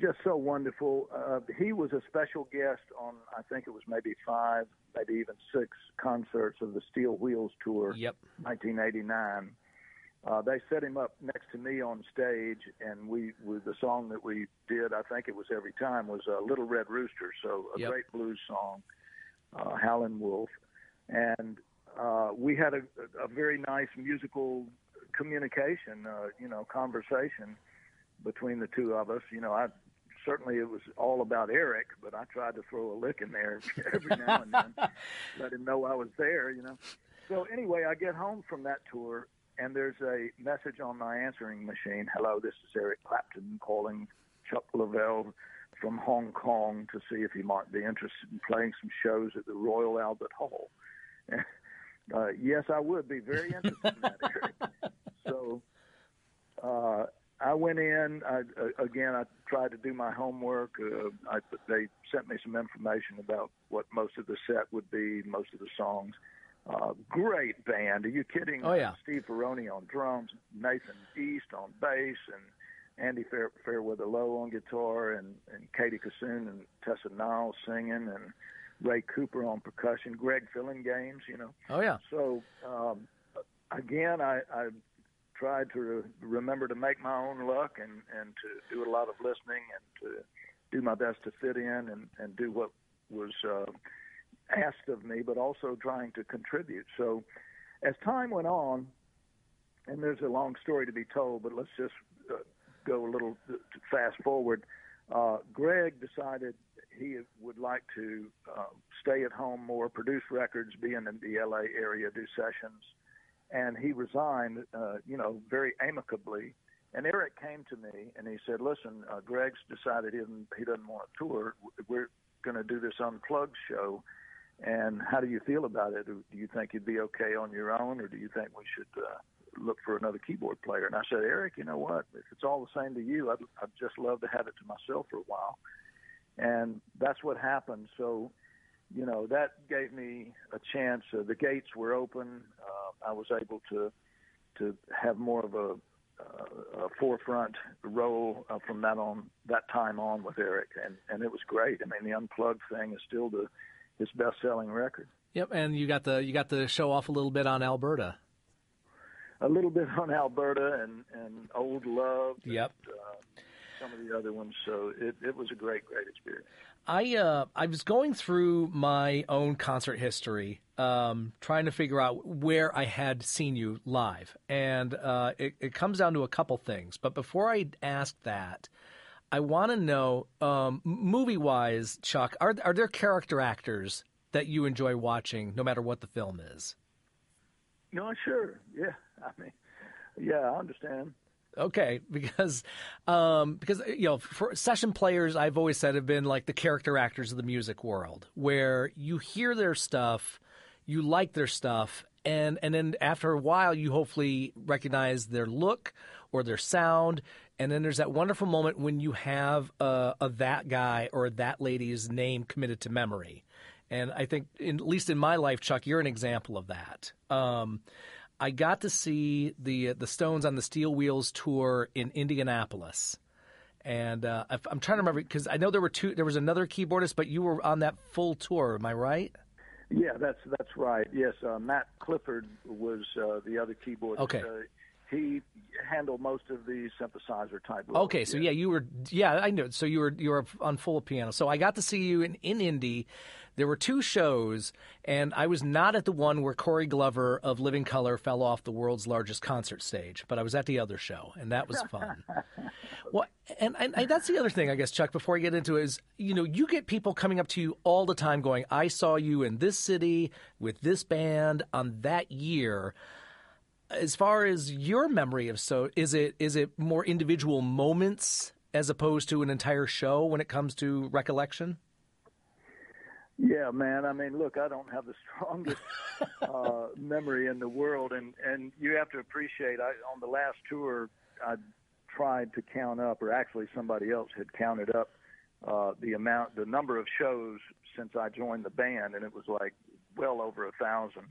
just so wonderful. Uh, he was a special guest on, I think it was maybe five, maybe even six concerts of the Steel Wheels tour, Yep. 1989. Uh, they set him up next to me on stage, and we, we the song that we did, I think it was every time, was uh, "Little Red Rooster." So a Yep. great blues song, uh, Howlin' Wolf, and uh, we had a, a very nice musical communication, uh, you know, conversation between the two of us. You know, I certainly it was all about Eric, but I tried to throw a lick in there *laughs* every now and then, *laughs* let him know I was there. You know. So anyway, I get home from that tour, and there's a message on my answering machine. Hello, this is Eric Clapton calling Chuck Leavell from Hong Kong to see if he might be interested in playing some shows at the Royal Albert Hall. *laughs* Uh, yes, I would be very interested in that, Eric. So uh, I went in. I, uh, again, I tried to do my homework. Uh, I, they sent me some information about what most of the set would be, most of the songs. Uh, great band. Are you kidding? Oh, yeah. Steve Ferrone on drums, Nathan East on bass, and Andy Fair, Fairweather Low on guitar, and, and Katie Kissoon and Tessa Niles singing, and Ray Cooper on percussion, Greg Phillinganes, you know. Oh yeah. So um, again, I, I tried to re- remember to make my own luck and and to do a lot of listening and to do my best to fit in and and do what was uh, asked of me, but also trying to contribute. So as time went on, and there's a long story to be told, but let's just uh, go a little uh, fast forward. Uh, Greg decided he would like to uh, stay at home more, produce records, be in the LA area, do sessions, and he resigned, uh, you know, very amicably. And Eric came to me and he said, "Listen, uh, Greg's decided he doesn't, he doesn't want to tour. We're going to do this unplugged show, and how do you feel about it? Do you think you'd be okay on your own, or do you think we should uh, look for another keyboard player?" And I said, "Eric, you know what? If it's all the same to you, I'd, I'd just love to have it to myself for a while." And that's what happened. So, you know, that gave me a chance. Uh, the gates were open. Uh, I was able to to have more of a, uh, a forefront role uh, from that on that time on with Eric, and and it was great. I mean, the unplugged thing is still the his best selling record. Yep, and you got the you got to show off a little bit on Alberta. A little bit on Alberta and and Old Love. Yep. And, uh, some of the other ones. So it, it was a great, great experience. I uh, I was going through my own concert history, um, trying to figure out where I had seen you live, and uh, it, it comes down to a couple things. But before I ask that, I want to know, um, movie wise, Chuck, are are there character actors that you enjoy watching, no matter what the film is? No, sure, yeah. I mean, yeah, I understand. Okay, *laughs* because um, because you know, for session players, I've always said have been like the character actors of the music world, where you hear their stuff, you like their stuff, and and then after a while, you hopefully recognize their look or their sound, and then there's that wonderful moment when you have a, a that guy or that lady's name committed to memory, and I think, in, at least in my life, Chuck, you're an example of that. Um, I got to see the the Stones on the Steel Wheels tour in Indianapolis, and uh, I'm trying to remember because I know there were two. There was another keyboardist, but you were on that full tour. Am I right? Yeah, that's that's right. Yes, uh, Matt Clifford was uh, the other keyboardist. Okay. Uh, he handled most of the synthesizer type. Roles. Okay, so yeah. yeah, you were yeah I know. So you were you were on full piano. So I got to see you in in Indy there were two shows, and I was not at the one where Corey Glover of Living Colour fell off the world's largest concert stage, but I was at the other show, and that was fun. *laughs* well, and, and, and, that's the other thing, I guess, Chuck. Before I get into it, is you know you get people coming up to you all the time, going, "I saw you in this city with this band on that year." As far as your memory of so, is it is it more individual moments as opposed to an entire show when it comes to recollection? Yeah, man. I mean, look, I don't have the *laughs* strongest uh, memory in the world, and and you have to appreciate. I on the last tour, I tried to count up, or actually somebody else had counted up uh, the amount, the number of shows since I joined the band, and it was like well over a thousand.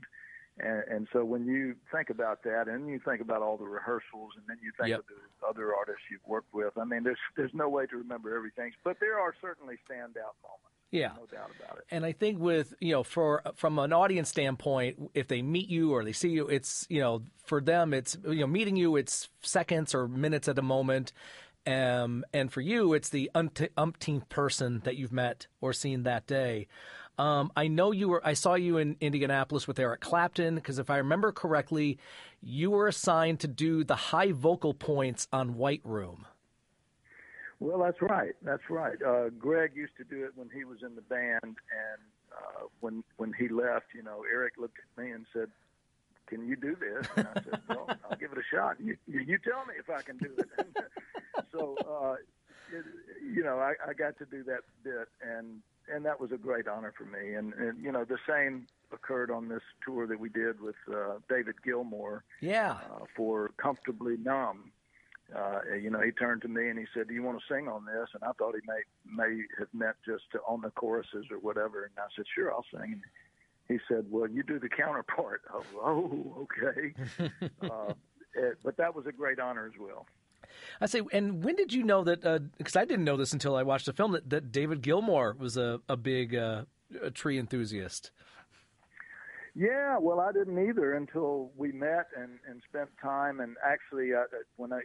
And, and so when you think about that, and you think about all the rehearsals, and then you think yep. of the other artists you've worked with, I mean, there's there's no way to remember everything, but there are certainly standout moments. Yeah, no doubt about it. And I think with you know, for from an audience standpoint, if they meet you or they see you, it's you know, for them, it's you know, meeting you, it's seconds or minutes at a moment. Um, and for you, it's the umpteenth person that you've met or seen that day. Um, I know you were. I saw you in Indianapolis with Eric Clapton because if I remember correctly, you were assigned to do the high vocal points on White Room. Well, that's right. That's right. Uh, Greg used to do it when he was in the band, and uh, when when he left, you know, Eric looked at me and said, "Can you do this?" And I said, "Well, I'll give it a shot. You you, you tell me if I can do it." *laughs* so, uh, it, you know, I, I got to do that bit, and and that was a great honor for me. And and you know, the same occurred on this tour that we did with uh, David Gilmour. Yeah. Uh, for comfortably numb uh, you know, he turned to me and he said, "Do you want to sing on this?" And I thought he may may have meant just to, on the choruses or whatever. And I said, "Sure, I'll sing." And he said, "Well, you do the counterpart." *laughs* Oh, oh okay. *laughs* uh, it, but that was a great honor as well. I say, and when did you know that? Because uh, I didn't know this until I watched the film that, that David Gilmour was a a big uh, a tree enthusiast. Yeah, well, I didn't either until we met and, and spent time. And actually, uh, when I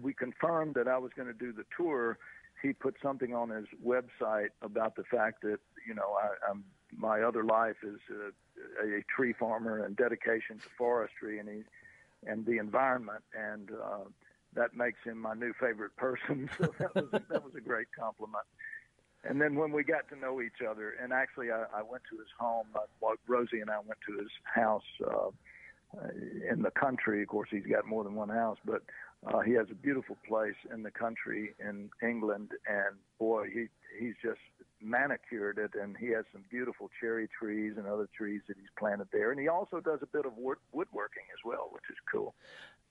we confirmed that I was going to do the tour, he put something on his website about the fact that you know I, I'm my other life is a, a tree farmer and dedication to forestry and he and the environment and uh, that makes him my new favorite person. *laughs* So that was that was a great compliment. And then when we got to know each other, and actually I, I went to his home. Uh, Rosie and I went to his house uh, in the country. Of course, he's got more than one house, but uh, he has a beautiful place in the country in England, and boy, he he's just manicured it, and he has some beautiful cherry trees and other trees that he's planted there, and he also does a bit of wood, woodworking as well, which is cool.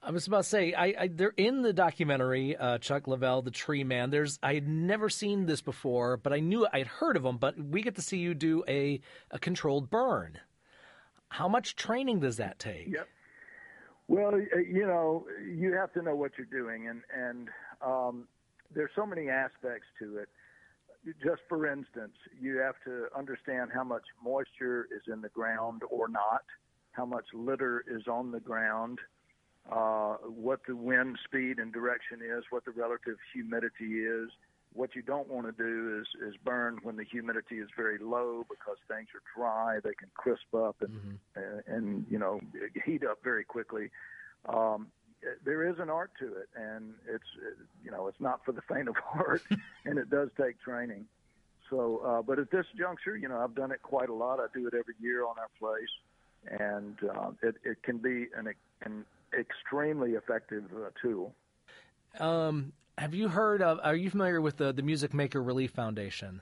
I was about to say, I, I they're in the documentary, uh, Chuck Leavell, the Tree Man. There's I had never seen this before, but I knew I'd heard of him. But we get to see you do a a controlled burn. How much training does that take? Yep. Well, uh, you know, you have to know what you're doing, and and um, there's so many aspects to it. Just for instance, you have to understand how much moisture is in the ground or not, how much litter is on the ground. uh, what the wind speed and direction is, what the relative humidity is. What you don't want to do is is burn when the humidity is very low because things are dry. They can crisp up and Mm-hmm. and, and you know heat up very quickly. Um, there is an art to it, and it's you know it's not for the faint of heart, *laughs* and it does take training. So, uh, but at this juncture, you know, I've done it quite a lot. I do it every year on our place, and uh, it it can be an an extremely effective uh, tool. Um, have you heard of? Are you familiar with the the Music Maker Relief Foundation?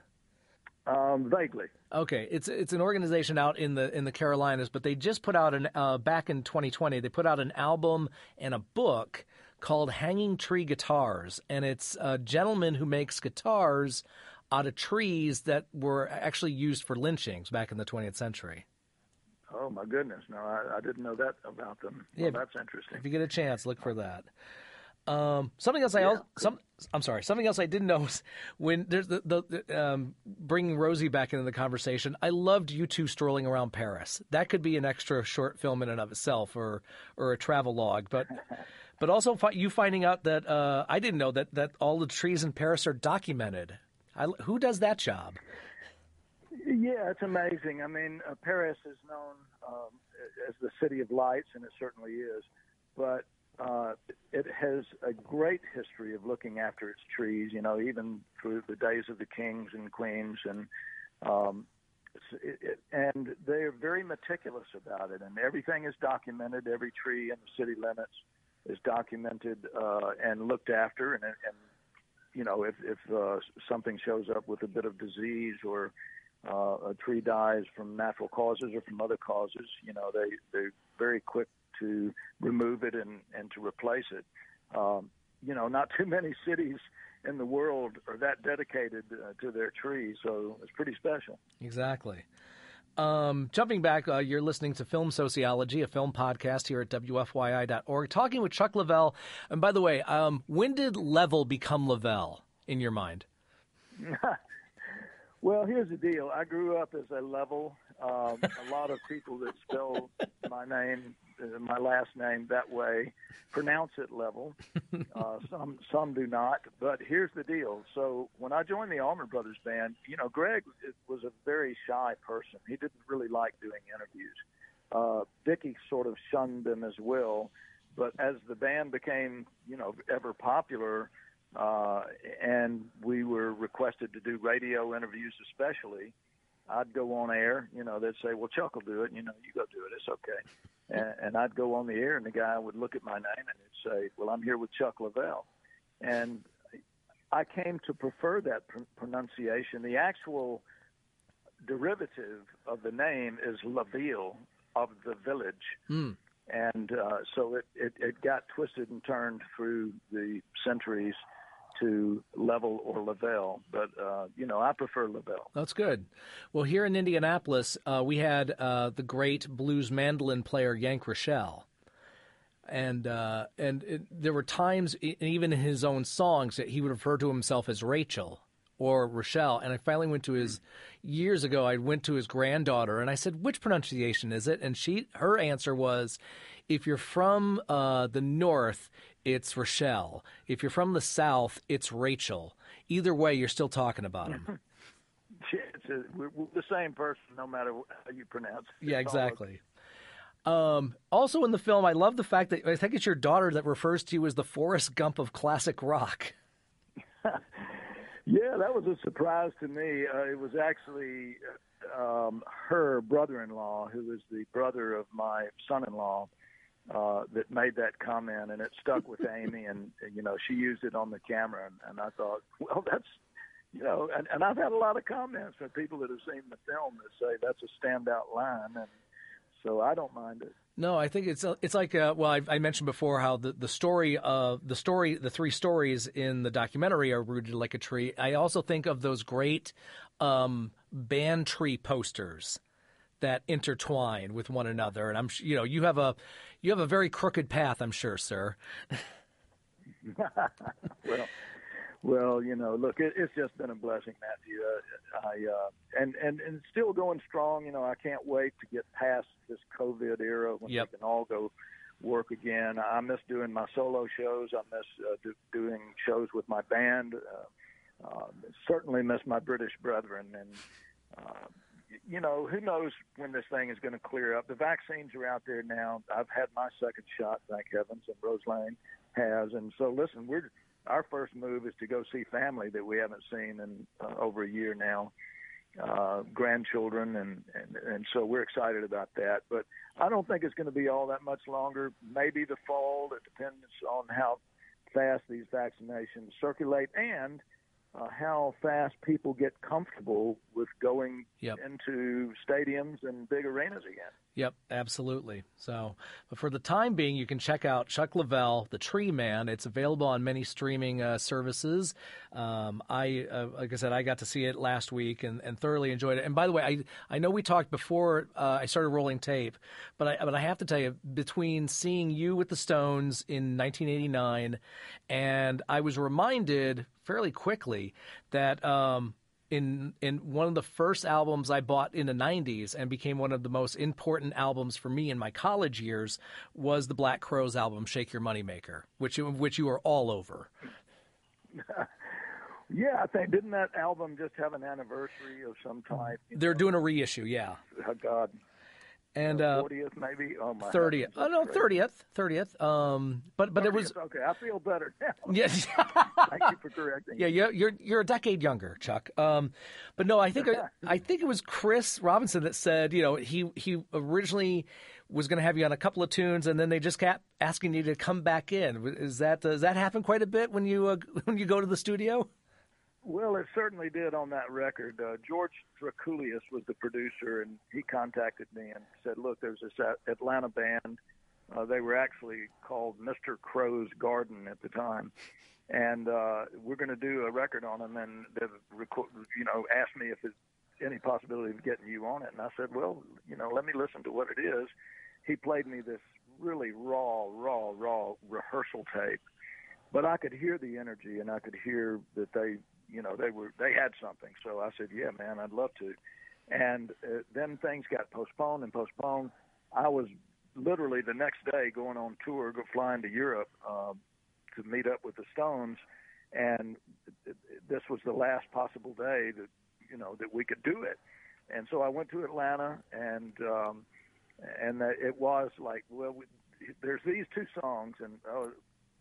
Um, vaguely. Okay, it's it's an organization out in the in the Carolinas, but they just put out an uh, back in 2020. They put out an album and a book called Hanging Tree Guitars, and it's a gentleman who makes guitars out of trees that were actually used for lynchings back in the 20th century. Oh my goodness! No, I, I didn't know that about them. Yeah, well, that's interesting. If you get a chance, look for that. Um, something else I al- some I'm sorry. Something else I didn't know was when there's the, the, the um, bringing Rosie back into the conversation. I loved you two strolling around Paris. That could be an extra short film in and of itself, or or a travel log. But *laughs* but also fi- you finding out that uh, I didn't know that that all the trees in Paris are documented. I, who does that job? Yeah, it's amazing. I mean, uh, Paris is known um, as the city of lights, and it certainly is. But uh, it has a great history of looking after its trees. You know, even through the days of the kings and queens, and um, it, it, and they are very meticulous about it. And everything is documented. Every tree in the city limits is documented uh, and looked after. And, and you know, if if uh, something shows up with a bit of disease or uh, a tree dies from natural causes or from other causes, you know, they they're very quick to remove it and and to replace it. Um, you know, not too many cities in the world are that dedicated uh, to their trees, so it's pretty special. Exactly. Um, jumping back, uh, you're listening to Film Sociology, a film podcast here at WFYI.org, talking with Chuck Leavell. And by the way, um, when did Level become Lavelle in your mind? *laughs* well, here's the deal. I grew up as a level. Um, a lot of people that spell my name, uh, my last name that way, pronounce it level. *laughs* Uh, some some do not. But here's the deal. So when I joined the Allman Brothers Band, you know, Greg was a very shy person. He didn't really like doing interviews. Uh, Dickie sort of shunned them as well. But as the band became, you know, ever popular, uh, and we were requested to do radio interviews, especially. I'd go on air, you know, they'd say, "Well, Chuck will do it." You know, you go do it. It's okay. And, and I'd go on the air, and the guy would look at my name and he'd say, "Well, I'm here with Chuck Lavelle," and I came to prefer that pr- pronunciation. The actual derivative of the name is Laville of the village. Mm. And uh, so it, it, it got twisted and turned through the centuries to Level or Lavelle, but uh, you know I prefer Lavelle. That's good. Well, here in Indianapolis, uh, we had uh, the great blues mandolin player Yank Rachell, and uh, and it, there were times, even in his own songs, that he would refer to himself as Rachel or Rochelle. And I finally went to his years ago. I went to his granddaughter and I said, "Which pronunciation is it?" And she, her answer was, "If you're from uh, the north." It's Rochelle. If you're from the South, it's Rachel. Either way, you're still talking about him. *laughs* it's a, we're, we're, the same person, no matter how you pronounce it. Yeah, exactly. Um, also in the film, I love the fact that I think it's your daughter that refers to you as the Forrest Gump of classic rock. *laughs* yeah, that was a surprise to me. Uh, it was actually um, her brother-in-law, who is the brother of my son-in-law uh, that made that comment, and it stuck with *laughs* Amy, and you know she used it on the camera, and, and I thought, well, that's you know, and, and I've had a lot of comments from people that have seen the film that say that's a standout line, and so I don't mind it. No, I think it's it's like uh, well, I, I, mentioned before how the, the story of the story, the three stories in the documentary are rooted like a tree. I also think of those great um, band tree posters that intertwine with one another, and I'm you know you have a you have a very crooked path, I'm sure, sir. *laughs* well, well, you know, look, it, it's just been a blessing, Matthew. Uh, I uh, and and and still going strong. You know, I can't wait to get past this COVID era when yep. we can all go work again. I miss doing my solo shows. I miss uh, do, doing shows with my band. Uh, uh, certainly miss my British brethren. And, uh, you know, who knows when this thing is going to clear up. The vaccines are out there now. I've had my second shot, thank heavens, and Rose Lane has. And so, listen, we're our first move is to go see family that we haven't seen in uh, over a year now uh, grandchildren, and, and and so we're excited about that. But I don't think it's going to be all that much longer. Maybe the fall. It depends on how fast these vaccinations circulate and uh, how fast people get comfortable with going yep. into stadiums and big arenas again. Yep, absolutely. So, but for the time being, you can check out Chuck Leavell, The Tree Man. It's available on many streaming uh, services. Um, I, uh, like I said, I got to see it last week and, and thoroughly enjoyed it. And by the way, I I know we talked before uh, I started rolling tape, but I but I have to tell you, between seeing you with the Stones in 1989, and I was reminded fairly quickly that. Um, in in one of the first albums I bought in the 90s and became one of the most important albums for me in my college years was the Black Crowes album Shake Your Moneymaker, which which you were all over. *laughs* yeah, I think didn't that album just have an anniversary of some type? They're know? doing a reissue, yeah. Oh, God, and uh, 40th maybe? Oh my 30th oh no 30th 30th um but but 30th, it was okay i feel better now. *laughs* Yes. *laughs* Thank you for correcting yeah you're, you're you're a decade younger chuck. Um but no i think *laughs* i think it was chris robinson that said you know he he originally was going to have you on a couple of tunes and then they just kept asking you to come back in. Is that does that happen quite a bit when you uh, when you go to the studio well, it certainly did on that record. Uh, George Drakoulias was the producer, and he contacted me and said, "Look, there's this Atlanta band. Uh, they were actually called Mr. Crowe's Garden at the time, and uh, we're going to do a record on them." And they, you know, asked me if there's any possibility of getting you on it, and I said, "Well, you know, let me listen to what it is." He played me this really raw, raw, raw rehearsal tape but I could hear the energy and I could hear that they you know they were they had something. So I said, yeah, man, I'd love to. And uh, then things got postponed and postponed. I was literally the next day going on tour, go flying to Europe uh, to meet up with the Stones, and this was the last possible day that you know that we could do it. And so I went to Atlanta, and um, and it was like, well, we, there's these two songs, and uh,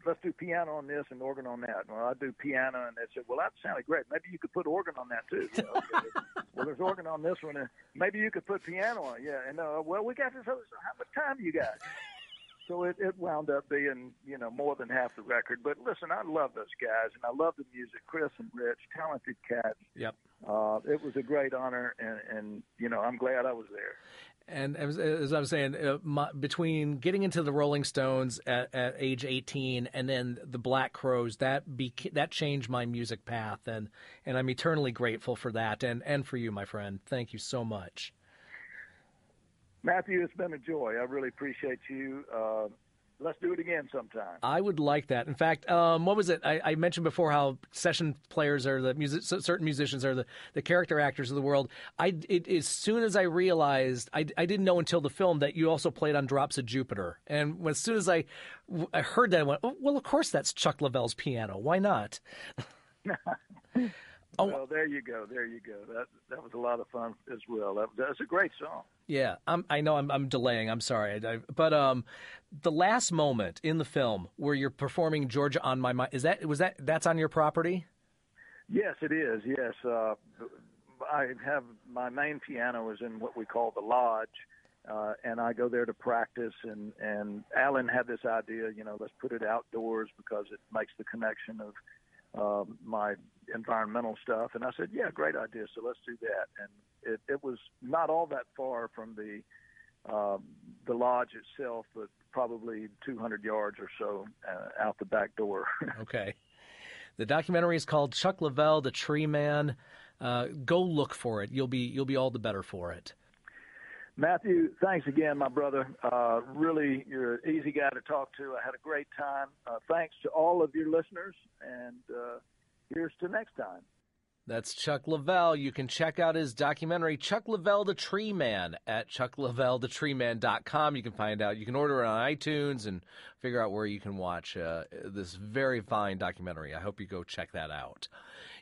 let's do piano on this and organ on that. Well, I do piano, and they said, well, that sounded great. Maybe you could put organ on that too. You *laughs* know, well, there's organ on this one, and maybe you could put piano on. Yeah, and uh, well, we got this. Other, so how much time you got? *laughs* So it, it wound up being, you know, more than half the record. But listen, I love those guys, and I love the music. Chris and Rich, talented cats. Yep. Uh, it was a great honor, and, and you know, I'm glad I was there. And as, I was saying, uh, between getting into the Rolling Stones at, at, age 18 and then the Black Crowes, that beca- that changed my music path, and and I'm eternally grateful for that, and and for you, my friend. Thank you so much. Matthew, it's been a joy. I really appreciate you. Uh, let's do it again sometime. I would like that. In fact, um, what was it? I, I, mentioned before how session players are the music. Certain musicians are the, the character actors of the world. I it, as soon as I realized, I, I didn't know until the film that you also played on Drops of Jupiter. And as soon as I I heard that, I went, oh, well, of course that's Chuck Leavell's piano. Why not? *laughs* Oh, well, there you go. There you go. That that was a lot of fun as well. That, that's a great song. Yeah, I'm, i know I'm, I'm delaying. I'm sorry, I, but um, the last moment in the film where you're performing Georgia on My Mind is that was that that's on your property? Yes, it is. Yes, uh, I have my main piano is in what we call the lodge, uh, and I go there to practice. And and Alan had this idea, you know, let's put it outdoors because it makes the connection of uh, my environmental stuff. And I said, yeah, great idea. So let's do that. And it, it was not all that far from the uh, the lodge itself, but probably 200 yards or so uh, out the back door. *laughs* okay. The documentary is called Chuck Leavell, The Tree Man. Uh, go look for it. You'll be you'll be all the better for it. Matthew, thanks again, my brother. Uh, really, you're an easy guy to talk to. I had a great time. Uh, thanks to all of your listeners, and uh, here's to next time. That's Chuck Leavell. You can check out his documentary, Chuck Leavell the Tree Man, at chuckleavellthetreeman.com. You can find out, you can order it on iTunes and figure out where you can watch uh, this very fine documentary. I hope you go check that out.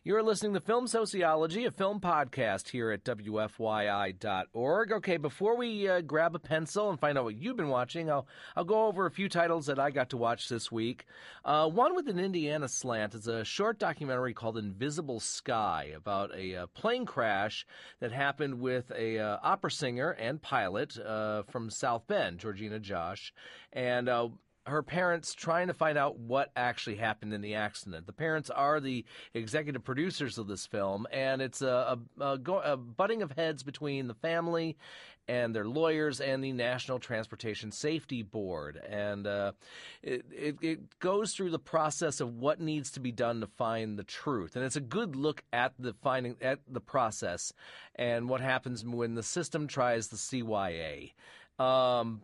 You're listening to Film Sociology, a film podcast here at WFYI.org. Okay, before we uh, grab a pencil and find out what you've been watching, I'll, I'll go over a few titles that I got to watch this week. Uh, one with an Indiana slant is a short documentary called Invisible Sky about a uh, plane crash that happened with a uh, opera singer and pilot uh, from South Bend, Georgina Joshi. And uh, her parents trying to find out what actually happened in the accident. The parents are the executive producers of this film, and it's a, a, a, go, a butting of heads between the family and their lawyers and the National Transportation Safety Board. And uh, it, it, it, goes through the process of what needs to be done to find the truth. And it's a good look at the finding at the process and what happens when the system tries the CYA. Um,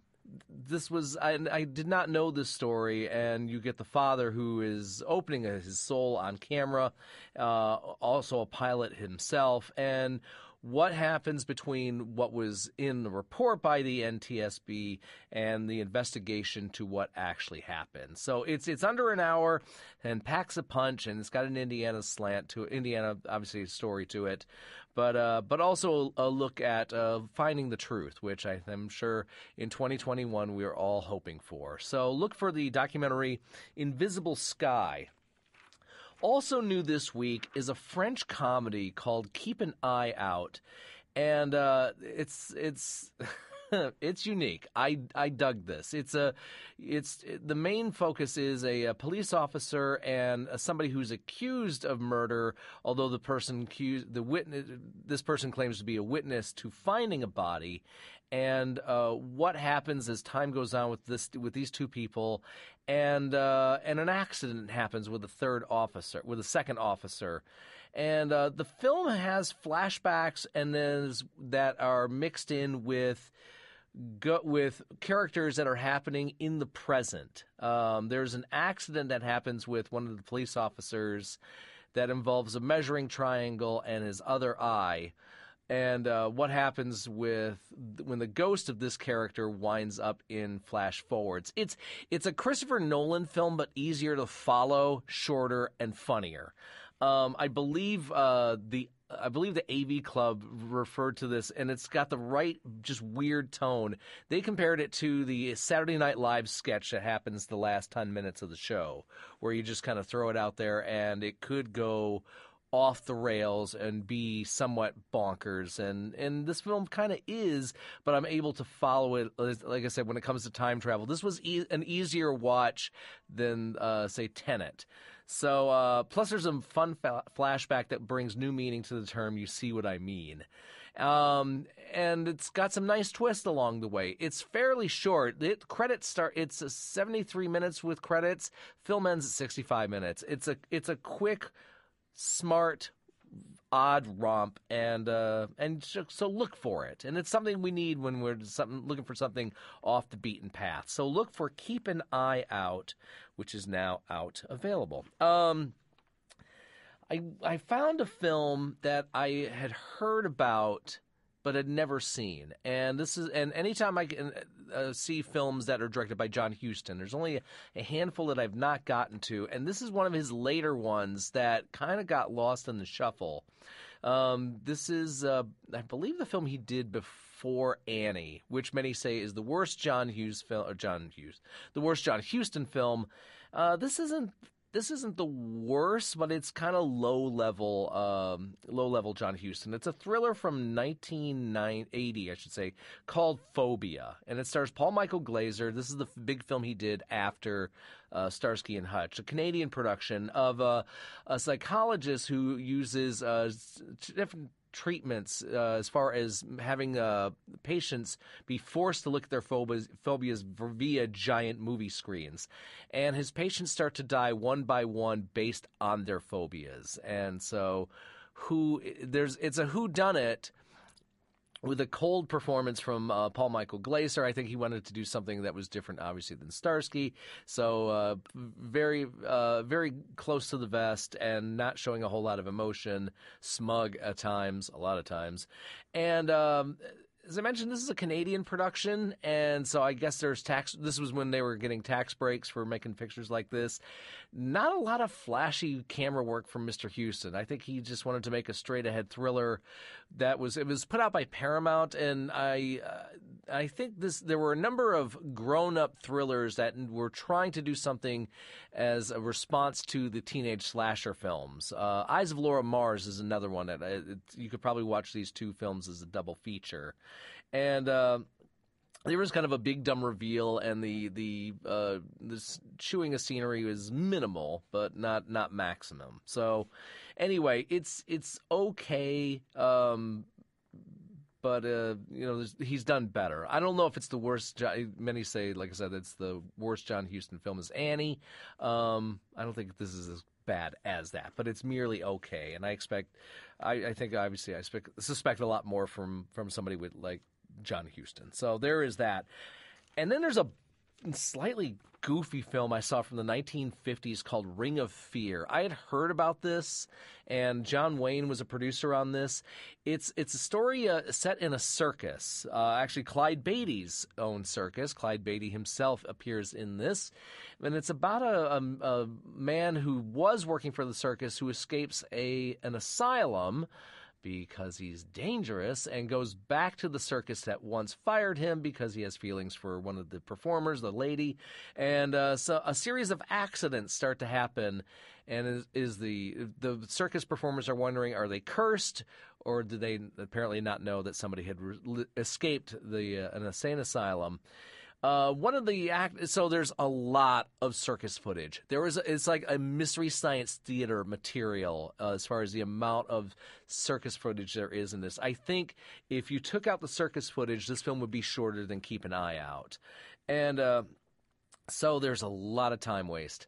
this was I, I, did not know this story, and you get the father who is opening his soul on camera, uh, also a pilot himself, and what happens between what was in the report by the NTSB and the investigation to what actually happened. So it's it's under an hour and packs a punch, and it's got an Indiana slant to Indiana, obviously, story to it, but uh, but also a look at uh, finding the truth, which I am sure in 2021 we are all hoping for. So look for the documentary Invisible Sky also new this week is a French comedy called Keep an Eye Out, and uh, it's it's. *laughs* it's unique. I I dug this. It's a it's the main focus is a, a police officer and somebody who's accused of murder. Although the person accused the witness this person claims to be a witness to finding a body, and uh, what happens as time goes on with this with these two people, and uh, and an accident happens with a third officer, with a second officer, and uh, the film has flashbacks and then that are mixed in with. Go, with characters that are happening in the present. Um, there's an accident that happens with one of the police officers that involves a measuring triangle and his other eye and uh, what happens with when the ghost of this character winds up in flash forwards. It's it's a Christopher Nolan film, but easier to follow, shorter, and funnier. Um, I believe uh, the I believe the AV Club referred to this, and it's got the right, just weird tone. They compared it to the Saturday Night Live sketch that happens the last 10 minutes of the show, where you just kind of throw it out there and it could go off the rails and be somewhat bonkers and and this film kind of is but i'm able to follow it like i said when it comes to time travel this was e- an easier watch than uh, say tenet so uh, plus there's a fun fa- flashback that brings new meaning to the term you see what i mean um, and it's got some nice twists along the way. It's fairly short. It credits start. It's 73 minutes with credits. Film ends at 65 minutes. It's a it's a quick smart, odd romp, and uh, and so look for it. And it's something we need when we're something looking for something off the beaten path. So look for Keep an Eye Out, which is now out available. Um, I I found a film that I had heard about but had never seen. And this is and anytime I can uh, see films that are directed by John Huston, there's only a handful that I've not gotten to, and this is one of his later ones that kind of got lost in the shuffle. Um, this is, uh, I believe, the film he did before Annie, which many say is the worst John Hughes film, or John Hughes, the worst John Huston film. Uh, this isn't this isn't the worst, but it's kind of low level, um, low level John Huston. It's a thriller from 1980, I should say, called Phobia, and it stars Paul Michael Glaser. This is the big film he did after uh, Starsky and Hutch, a Canadian production of a psychologist who uses uh, different treatments uh, as far as having uh, patients be forced to look at their phobias, phobias via giant movie screens. And his patients start to die one by one based on their phobias. And so who there's it's a who done it with a cold performance from uh, Paul Michael Glaser. I think he wanted to do something that was different, obviously, than Starsky. So uh, very, uh, very close to the vest and not showing a whole lot of emotion, smug at times, a lot of times, and. Um, as I mentioned, this is a Canadian production, and so I guess there's tax. This was when they were getting tax breaks for making pictures like this. Not a lot of flashy camera work from Mr. Huston. I think he just wanted to make a straight ahead thriller that was it was put out by Paramount, and I uh, I think this there were a number of grown up thrillers that were trying to do something as a response to the teenage slasher films. Uh, Eyes of Laura Mars is another one that uh, you could probably watch these two films as a double feature, and. Uh, there was kind of a big dumb reveal, and the the uh, this chewing of scenery was minimal, but not not maximum. So, anyway, it's it's okay. Um, but uh, you know he's done better. I don't know if it's the worst. Many say, like I said, it's the worst John Huston film is Annie. Um, I don't think this is as bad as that, but it's merely okay. And I expect, I, I think obviously I suspect, suspect a lot more from from somebody with like John Huston. So there is that. And then there's a slightly goofy film I saw from the 1950s called Ring of Fear. I had heard about this, and John Wayne was a producer on this. It's it's a story uh, set in a circus. Uh, actually, Clyde Beatty's own circus. Clyde Beatty himself appears in this, and it's about a, a, a man who was working for the circus who escapes a an asylum because he's dangerous and goes back to the circus that once fired him because he has feelings for one of the performers, the lady, and uh, so a series of accidents start to happen. And is, is the the circus performers are wondering are they cursed or do they apparently not know that somebody had re- escaped the uh, an insane asylum? Uh, one of the act so there's a lot of circus footage. There is it's like a mystery science theater material uh, as far as the amount of circus footage there is in this. I think if you took out the circus footage, this film would be shorter than Keep an Eye Out, and uh, so there's a lot of time waste.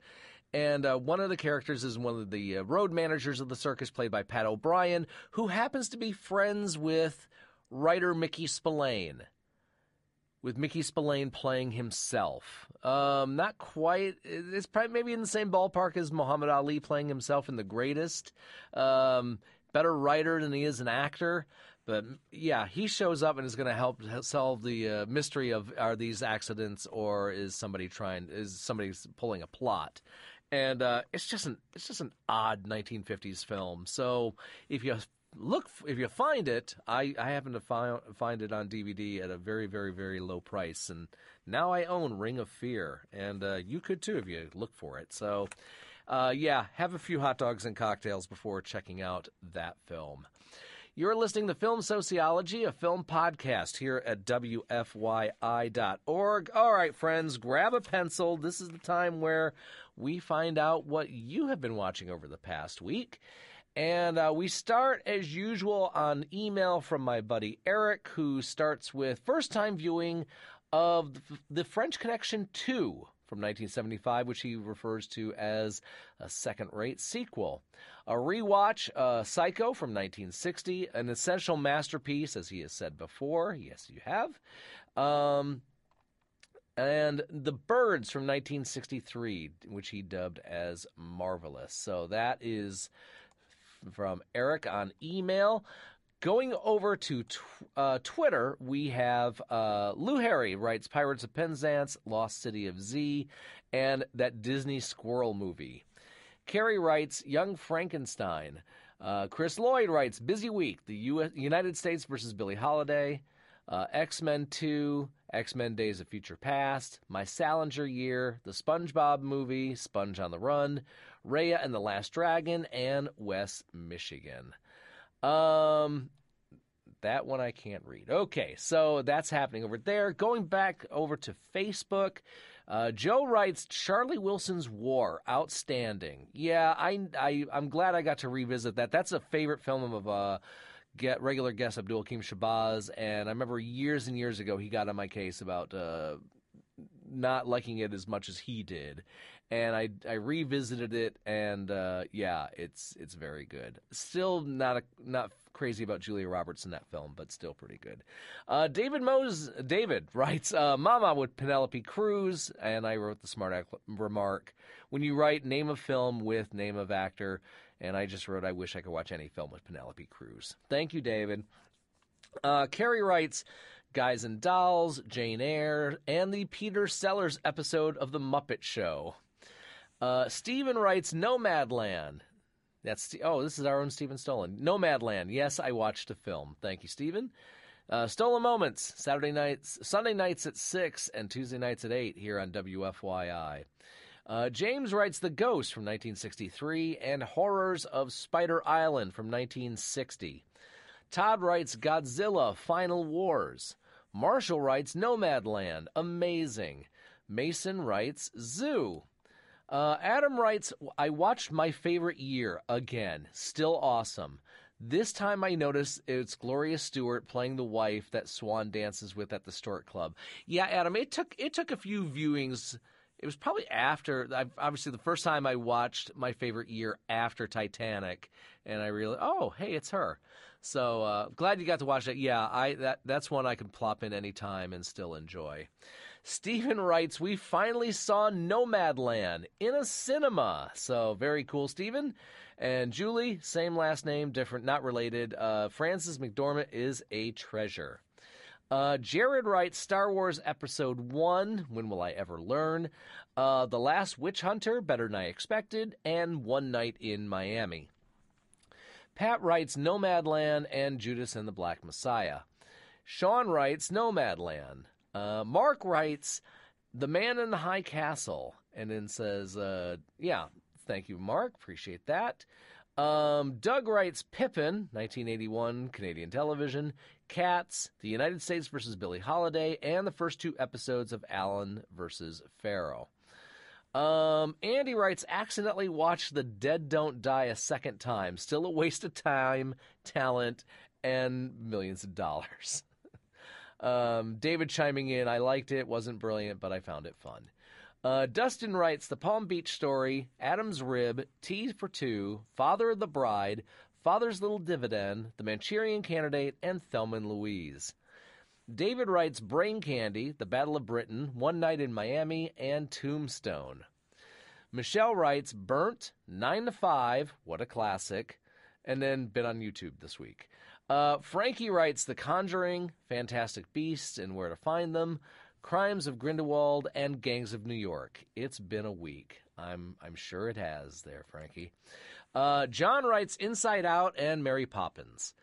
And uh, one of the characters is one of the uh, road managers of the circus, played by Pat O'Brien, who happens to be friends with writer Mickey Spillane with Mickey Spillane playing himself. Um, not quite. It's probably maybe in the same ballpark as Muhammad Ali playing himself in The Greatest. Um, better writer than he is an actor. But yeah, he shows up and is going to help solve the uh, mystery of are these accidents or is somebody trying is somebody pulling a plot. And uh, it's just an it's just an odd 1950s film. So if you look if you find it i i happen to find find it on dvd at a very very very low price and now i own ring of fear and uh, you could too if you look for it so uh, yeah have a few hot dogs and cocktails before checking out that film you're listening to Film Sociology, a film podcast here at WFYI.org. All right, friends, grab a pencil. This is the time where we find out what you have been watching over the past week. And uh, we start as usual on email from my buddy Eric, who starts with first time viewing of The French Connection 2 from 1975, which he refers to as a second rate sequel. A rewatch, uh, Psycho from 1960, an essential masterpiece, as he has said before. Yes, you have. Um, and The Birds from 1963, which he dubbed as marvelous. So that is from Eric on email. Going over to tw- uh, Twitter, we have uh, Lou Harry writes Pirates of Penzance, Lost City of Z, and that Disney squirrel movie. Carrie writes Young Frankenstein. Uh, Chris Lloyd writes Busy Week, the US, United States versus Billie Holiday. Uh, X Men 2, X Men Days of Future Past, My Salinger Year, The SpongeBob Movie, Sponge on the Run, Raya and the Last Dragon, and West Michigan. Um, that one I can't read. Okay, so that's happening over there. Going back over to Facebook, uh, Joe writes Charlie Wilson's War, outstanding. Yeah, I, I I'm glad I got to revisit that. That's a favorite film of uh, get regular guest Abdul Hakim Shabazz, and I remember years and years ago he got on my case about uh, not liking it as much as he did, and I I revisited it, and uh, yeah, it's it's very good. Still not a, not crazy about Julia Roberts in that film, but still pretty good. Uh, David Mose David writes, uh, "Mama with Penelope Cruz," and I wrote the smart remark: "When you write name of film with name of actor," and I just wrote, "I wish I could watch any film with Penelope Cruz." Thank you, David. Uh, Carrie writes, Guys and Dolls, Jane Eyre, and the Peter Sellers episode of The Muppet Show. Uh, Stephen writes, Nomadland. That's oh, this is our own Stephen Stolen. Nomadland. Yes, I watched a film. Thank you, Stephen. Uh, Stolen Moments, Saturday nights, Sunday nights at 6 and Tuesday nights at 8 here on WFYI. Uh, James writes The Ghost from 1963 and Horrors of Spider Island from 1960. Todd writes Godzilla Final Wars. Marshall writes Nomadland. Amazing. Mason writes Zoo. Uh, Adam writes I watched my favorite year again. Still awesome. This time I noticed it's Gloria Stuart playing the wife that Swan dances with at the Stork Club. Yeah, Adam, it took it took a few viewings. It was probably after, obviously, the first time I watched my favorite year after Titanic, and I realized, oh, hey, it's her. So uh, glad you got to watch that. Yeah, I that that's one I can plop in any time and still enjoy. Stephen writes, We finally saw Nomadland in a cinema. So very cool, Stephen. And Julie, same last name, different, not related. Uh, Frances McDormand is a treasure. Uh, Jared writes Star Wars Episode 1, When Will I Ever Learn? Uh, the Last Witch Hunter, Better Than I Expected, and One Night in Miami. Pat writes Nomadland and Judas and the Black Messiah. Sean writes Nomadland. Uh, Mark writes The Man in the High Castle, and then says, uh, Yeah, thank you, Mark. Appreciate that. Um, Doug writes Pippin, 1981, Canadian television, Cats, The United States versus Billie Holiday, and the first two episodes of Allen versus Farrow. Um, Andy writes, accidentally watched The Dead Don't Die a second time. Still a waste of time, talent, and millions of dollars. *laughs* um, David chiming in, I liked it, wasn't brilliant, but I found it fun. Uh, Dustin writes, The Palm Beach Story, Adam's Rib, Tea for Two, Father of the Bride, Father's Little Dividend, The Manchurian Candidate, and Thelma and Louise. David writes Brain Candy, The Battle of Britain, One Night in Miami, and Tombstone. Michelle writes Burnt, 9 to 5, what a classic, and then been on YouTube this week. Uh, Frankie writes The Conjuring, Fantastic Beasts and Where to Find Them, Crimes of Grindelwald, and Gangs of New York. It's been a week. I'm I'm sure it has there, Frankie. Uh, John writes Inside Out and Mary Poppins.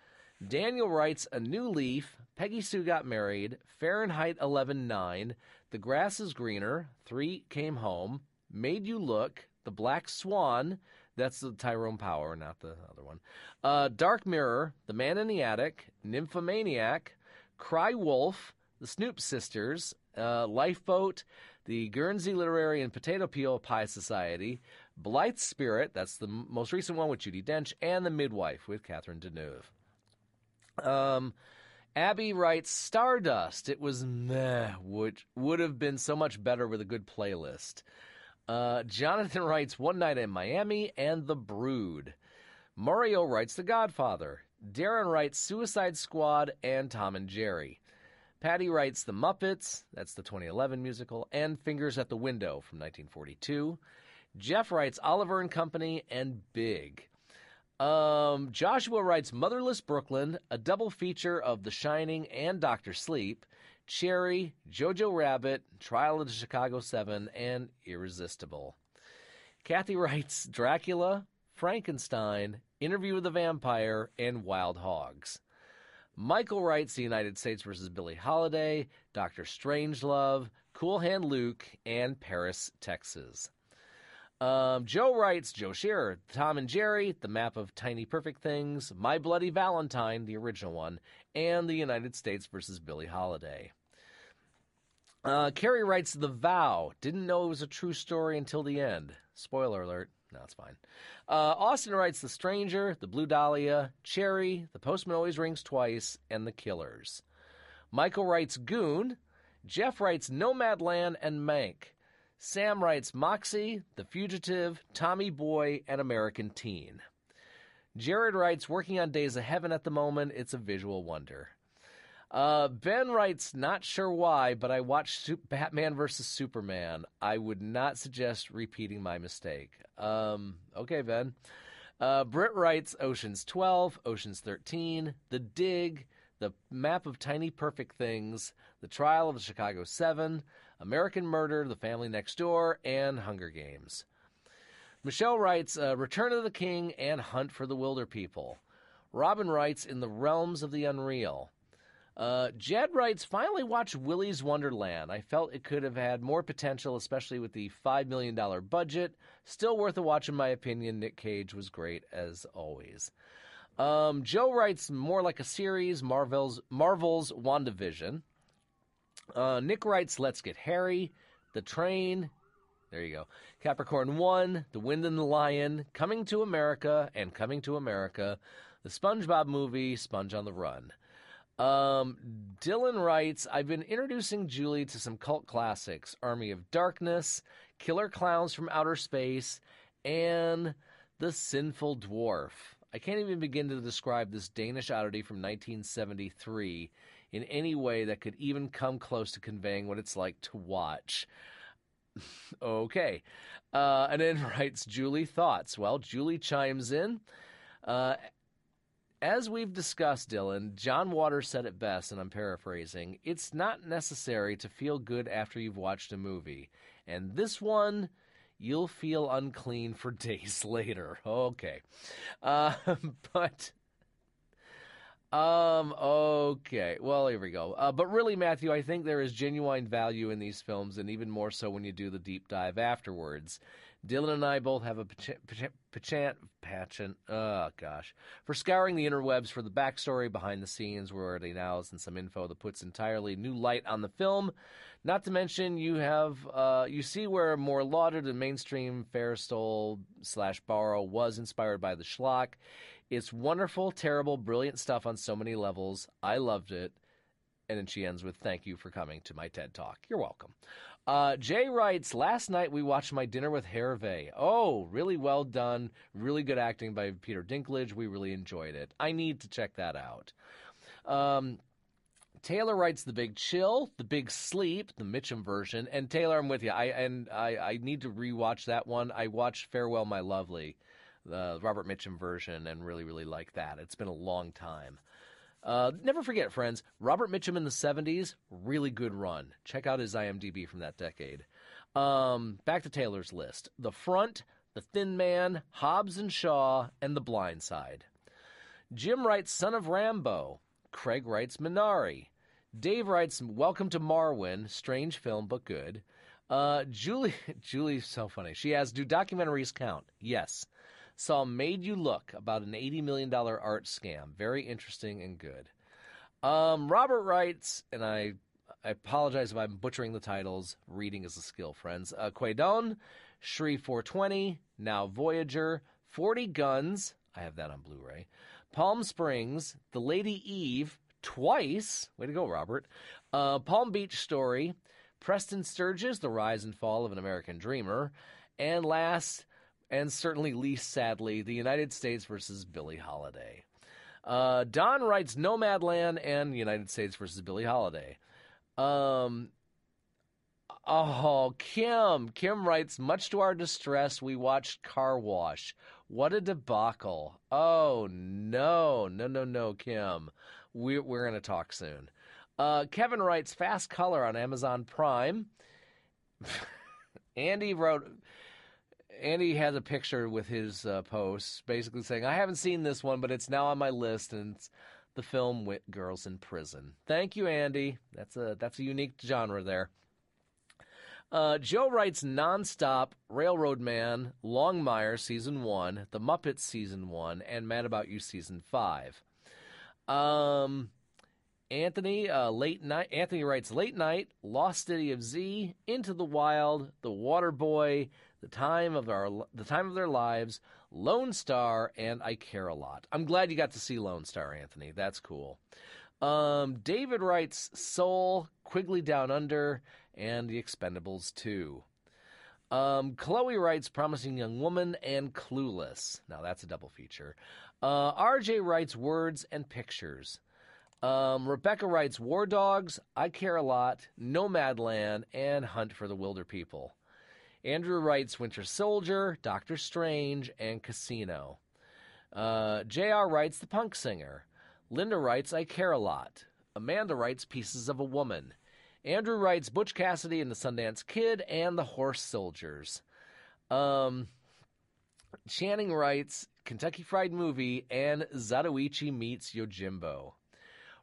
Daniel writes A New Leaf, Peggy Sue Got Married, Fahrenheit 11.9, The Grass is Greener, Three Came Home, Made You Look, The Black Swan, that's the Tyrone Power, not the other one. Uh, Dark Mirror, The Man in the Attic, Nymphomaniac, Cry Wolf, The Snoop Sisters, uh, Lifeboat, The Guernsey Literary and Potato Peel Pie Society, Blithe Spirit, that's the most recent one with Judi Dench, and The Midwife with Catherine Deneuve. Um, Abby writes Stardust. It was meh, which would have been so much better with a good playlist. Uh, Jonathan *laughs* writes One Night in Miami and The Brood. Mario writes The Godfather. Darren writes Suicide Squad and Tom and Jerry. Patty writes The Muppets, that's the 2011 musical, and Fingers at the Window from 1942. Jeff writes Oliver and Company and Big. Um, Joshua writes Motherless Brooklyn, a double feature of The Shining and Doctor Sleep, Cherry, Jojo Rabbit, Trial of the Chicago Seven, and Irresistible. Kathy *laughs* writes Dracula, Frankenstein, Interview with the Vampire, and Wild Hogs. Michael writes The United States versus Billie Holiday, Doctor Strangelove, Cool Hand Luke, and Paris, Texas. Um, Joe writes Joe Shearer, Tom and Jerry, The Map of Tiny Perfect Things, My Bloody Valentine, the original one, and The United States versus Billie Holiday. Uh, Carrie writes The Vow. Didn't know it was a true story until the end. Spoiler alert. No, it's fine. Uh, Austin writes The Stranger, The Blue Dahlia, Cherry, The Postman Always Rings Twice, and The Killers. Michael writes Goon, Jeff writes Nomadland and Mank. Sam writes Moxie, The Fugitive, Tommy Boy, and American Teen. Jared writes Working on Days of Heaven at the moment. It's a visual wonder. Uh, ben writes, not sure why, but I watched Batman versus Superman. I would not suggest repeating my mistake. Um, okay, Ben. Uh, Britt writes, Ocean's 12, Ocean's 13, The Dig, The Map of Tiny Perfect Things, The Trial of the Chicago Seven, American Murder, The Family Next Door, and Hunger Games. Michelle writes, uh, Return of the King and Hunt for the Wilderpeople. Robin writes, In the Realms of the Unreal. Uh, Jed writes, finally watched Willy's Wonderland. I felt it could have had more potential, especially with the $5 million budget. Still worth a watch, in my opinion. Nick Cage was great, as always. Um, Joe writes, more like a series, Marvel's, Marvel's WandaVision. Uh, Nick writes, let's get Harry, The Train. There you go. Capricorn 1, The Wind and the Lion, Coming to America, and Coming to America. The SpongeBob movie, Sponge on the Run. Um, Dylan writes, I've been introducing Julie to some cult classics Army of Darkness, Killer Clowns from Outer Space, and The Sinful Dwarf. I can't even begin to describe this Danish oddity from 1973 in any way that could even come close to conveying what it's like to watch. *laughs* okay. Uh, and then *laughs* writes Julie thoughts. Well, Julie chimes in. Uh, as we've discussed, Dylan, John Waters said it best, and I'm paraphrasing it's not necessary to feel good after you've watched a movie. And this one, you'll feel unclean for *laughs* days later. Okay. Uh, but. Um, okay. Well, here we go. Uh, but really, Matthew, I think there is genuine value in these films, and even more so when you do the deep dive afterwards. Dylan and I both have a penchant, penchant, oh gosh, for scouring the interwebs for the backstory, behind the scenes, where they now, and some info that puts entirely new light on the film. Not to mention, you have uh, you see where more lauded and mainstream Fairstole slash Borrow was inspired by the schlock. It's wonderful, terrible, brilliant stuff on so many levels. I loved it. And then she ends with, Thank you for coming to my TED Talk. You're welcome. Uh, Jay writes, Last night we watched My Dinner with Hervé. Oh, really well done. Really good acting by Peter Dinklage. We really enjoyed it. I need to check that out. Um, Taylor writes The Big Chill, The Big Sleep, the Mitchum version. And Taylor, I'm with you. I and I, I need to rewatch that one. I watched Farewell My Lovely, the Robert Mitchum version, and really, really like that. It's been a long time. Uh, never forget, friends, Robert Mitchum in the 70s, really good run. Check out his IMDb from that decade. Um, back to Taylor's list The Front, The Thin Man, Hobbs and Shaw, and The Blind Side. Jim writes Son of Rambow. Craig writes Minari. Dave writes Welcome to Marwen, Strange film, but good. Uh, Julie, *laughs* Julie's so funny. She asks, "Do documentaries count?" Yes saw Made You Look about an $80 million art scam. Very interesting and good. Um, Robert writes, and I, I apologize if I'm butchering the titles. Reading is a skill, friends. Uh, Kwaidan, Shri 420, Now Voyager, 40 Guns. I have that on Blu ray. Palm Springs, The Lady Eve, twice. Way to go, Robert. Uh, Palm Beach Story, Preston Sturges, The Rise and Fall of an American Dreamer. And last, and certainly least sadly, the United States versus Billie Holiday. Uh, Don writes Nomadland and United States versus Billie Holiday. Um, oh, Kim. Kim writes, much to our distress, we watched Car Wash. What a debacle. Oh, no. No, no, no, Kim. We're, we're going to talk soon. Uh, Kevin writes, Fast Color on Amazon Prime. *laughs* Andy wrote, Andy has a picture with his uh, post, basically saying, "I haven't seen this one, but it's now on my list, and it's the film Wit Girls in Prison." Thank you, Andy. That's a that's a unique genre there. Uh, Joe writes nonstop Railroad Man, Longmire season one, The Muppets season one, and Mad About You season five. Um, Anthony, uh, late night. Anthony writes late night, Lost City of Z, Into the Wild, The Water Boy, the time of our the time of their lives, Lone Star, and I Care a Lot. I'm glad you got to see Lone Star, Anthony. That's cool. Um, David writes Soul, Quigley Down Under, and The Expendables 2. Um, Chloe writes Promising Young Woman and Clueless. Now that's a double feature. Uh, RJ writes Words and Pictures. Um, Rebecca writes War Dogs, I Care a Lot, Nomadland, and Hunt for the Wilderpeople. Andrew writes Winter Soldier, Doctor Strange, and Casino. Uh, JR writes The Punk Singer. Linda writes I Care a Lot. Amanda writes Pieces of a Woman. Andrew writes Butch Cassidy and the Sundance Kid and the Horse Soldiers. Um, Channing writes Kentucky Fried Movie and Zatoichi meets Yojimbo.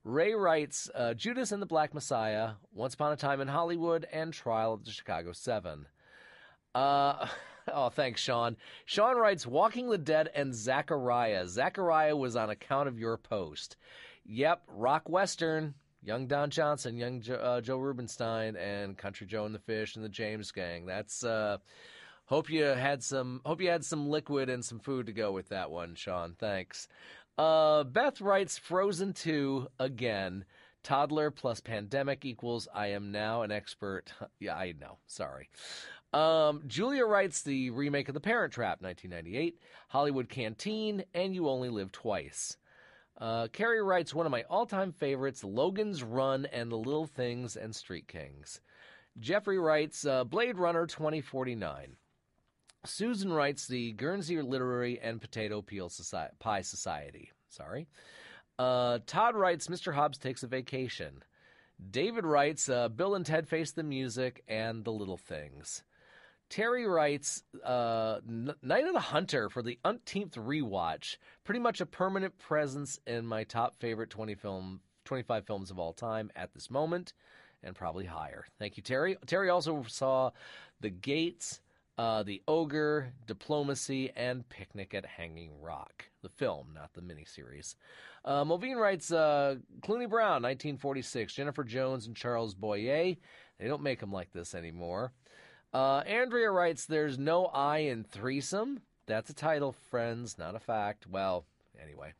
Ray writes uh, Judas and the Black Messiah, Once Upon a Time in Hollywood, and Trial of the Chicago Seven. Uh, *laughs* oh, thanks, Sean. Sean writes Walking the Dead and Zachariah. Zachariah was on account of your post. Yep, rock western. Young Don Johnson, young uh, Joe Rubinstein, and Country Joe and the Fish and the James Gang. That's uh, hope you had some hope you had some liquid and some food to go with that one, Sean. Thanks. Uh, Beth writes Frozen 2 again. Toddler plus pandemic equals I am now an expert. *laughs* Yeah, I know. Sorry. Um, Julia writes the remake of The Parent Trap, 1998, Hollywood Canteen, and You Only Live Twice. Uh, Carrie writes one of my all time favorites, Logan's Run and The Little Things and Street Kings. Jeffrey writes uh, Blade Runner 2049. Susan writes the Guernsey Literary and Potato Peel Society, Pie Society. Sorry. Uh, Todd writes Mr. Hobbs takes a vacation. David writes uh, Bill and Ted face the music and the little things. Terry writes uh, Night of the Hunter for the umpteenth rewatch. Pretty much a permanent presence in my top favorite 20 film, 25 films of all time at this moment, and probably higher. Thank you, Terry. Terry also saw The Gates, uh, The Ogre, Diplomacy, and Picnic at Hanging Rock. The film, not the miniseries. Uh, Mulveen writes uh, Cluny Brown, 1946, Jennifer Jones and Charles Boyer. They don't make them like this anymore. Uh, Andrea writes, There's no I in threesome. That's a title, friends, not a fact. Well, anyway.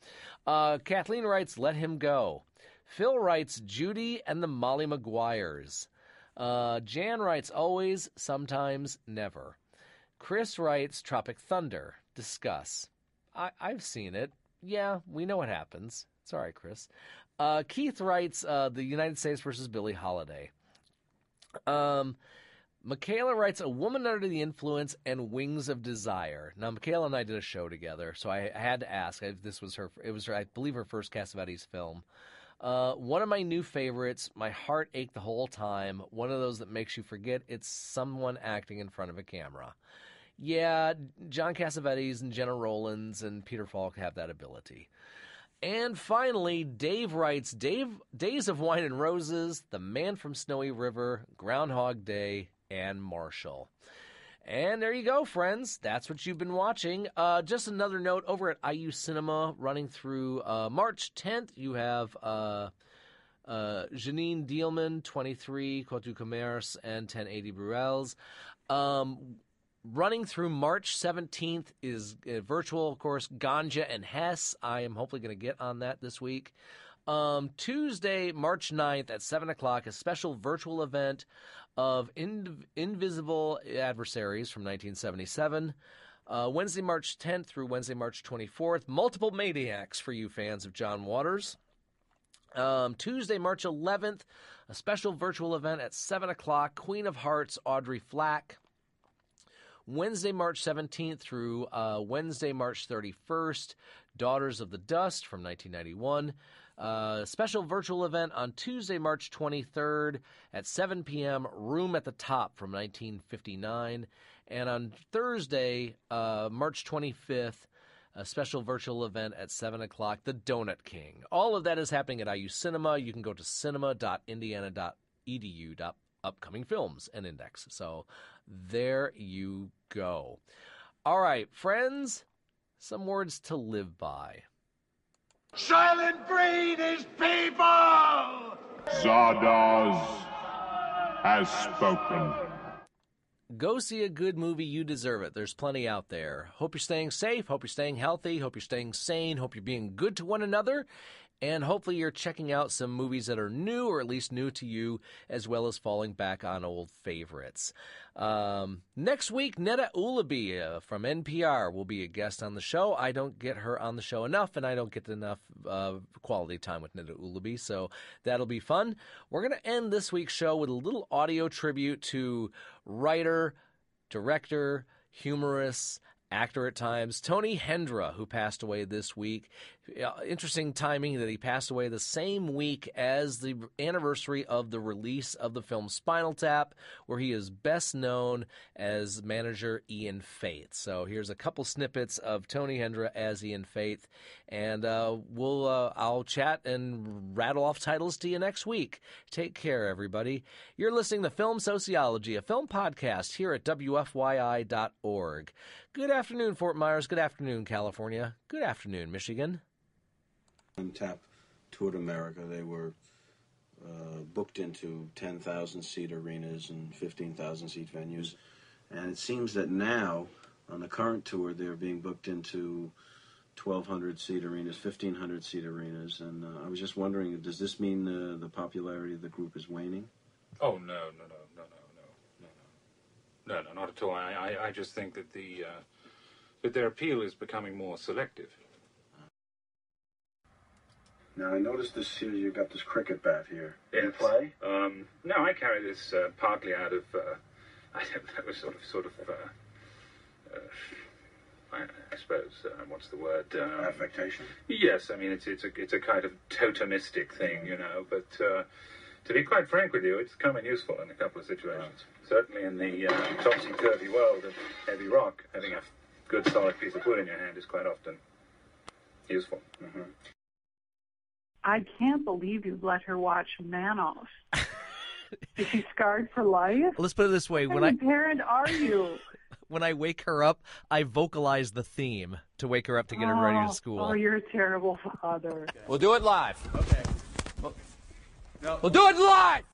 Uh, Kathleen writes, Let him go. Phil writes, Judy and the Molly Maguires. Uh, Jan writes, Always, sometimes, never. Chris writes, Tropic Thunder. Discuss. I- I've seen it. Yeah, we know what happens. Right, Chris. Uh, Keith writes, uh, The United States versus Billie Holiday. Um, Michaela writes A Woman Under the Influence and Wings of Desire. Now, Michaela and I did a show together, so I, had to ask if this was her. It was, her, I believe, her first Cassavetes film. Uh, one of my new favorites. My heart ached the whole time. One of those that makes you forget it's someone acting in front of a camera. Yeah, John Cassavetes and Gena Rowlands and Peter Falk have that ability. And finally, Dave writes Dave Days of Wine and Roses, The Man from Snowy River, Groundhog Day, and Marshall. And there you go, friends. That's what you've been watching. Uh, just another note over at IU Cinema, running through uh, March 10th, you have uh, uh, Janine Dielman, 23, Côte du Commerce, and 1080 Bruxelles. Um, running through March 17th is uh, virtual, of course, Ganja and Hess. I am hopefully going to get on that this week. Um, Tuesday, March 9th at 7 o'clock, a special virtual event of In- Invisible Adversaries from 1977. Uh, Wednesday, March 10th through Wednesday, March 24th, Multiple Maniacs for you fans of John Waters. Um, Tuesday, March 11th, a special virtual event at 7 o'clock, Queen of Hearts, Audrey Flack. Wednesday, March 17th through uh, Wednesday, March 31st, Daughters of the Dust from 1991. Uh, special virtual event on Tuesday, March 23rd at 7 p.m., Room at the Top from 1959. And on Thursday, uh, March 25th, a special virtual event at 7 o'clock, The Donut King. All of that is happening at IU Cinema. You can go to cinema.indiana.edu. Upcoming films and index. So there you go. All right, friends, some words to live by. Soylent Green is people! Zardoz has spoken. Go see a good movie. You deserve it. There's plenty out there. Hope you're staying safe. Hope you're staying healthy. Hope you're staying sane. Hope you're being good to one another. And hopefully you're checking out some movies that are new or at least new to you, as well as falling back on old favorites. Um, next week, Neda Ulaby uh, from NPR will be a guest on the show. I don't get her on the show enough, and I don't get enough uh, quality time with Neda Ulaby, so that'll be fun. We're going to end this week's show with a little audio tribute to writer, director, humorist, actor at times, Tony Hendra, who passed away this week. Interesting timing that he passed away the same week as the anniversary of the release of the film Spinal Tap, where he is best known as manager Ian Faith. So here's a couple snippets of Tony Hendra as Ian Faith, and uh, we'll uh, I'll chat and rattle off titles to you next week. Take care, everybody. You're listening to Film Sociology, a film podcast here at WFYI.org. Good afternoon, Fort Myers. Good afternoon, California. Good afternoon, Michigan. Tap toured America. They were uh, booked into 10,000 seat arenas and 15,000 seat venues. And it seems that now, on the current tour, they're being booked into 1,200 seat arenas, 1,500 seat arenas. And uh, I was just wondering, does this mean uh, the popularity of the group is waning? Oh, no, no, no, no, no, no, no, no, no, not at all. I, I, I just think that the uh, that their appeal is becoming more selective. Now I noticed this here. You got this cricket bat here. Yes. You play? Um, no, I carry this uh, partly out of, uh, *laughs* I don't know, sort of, sort of, uh, uh, I, I suppose, uh, what's the word? Um, Affectation. yes, I mean it's it's a it's a kind of totemistic thing, you know. But uh, to be quite frank with you, it's come in useful in a couple of situations. Certainly in the uh, topsy turvy world of heavy rock, having a good solid piece of wood in your hand is quite often useful. Mm-hmm. I can't believe you let her watch Manos. *laughs* Is she scarred for life? Let's put it this way: What when I parent are you? *laughs* when I wake her up, I vocalize the theme to wake her up to get her ready Oh, to school. Oh, you're a terrible father. We'll do it live. Okay. We'll do it live.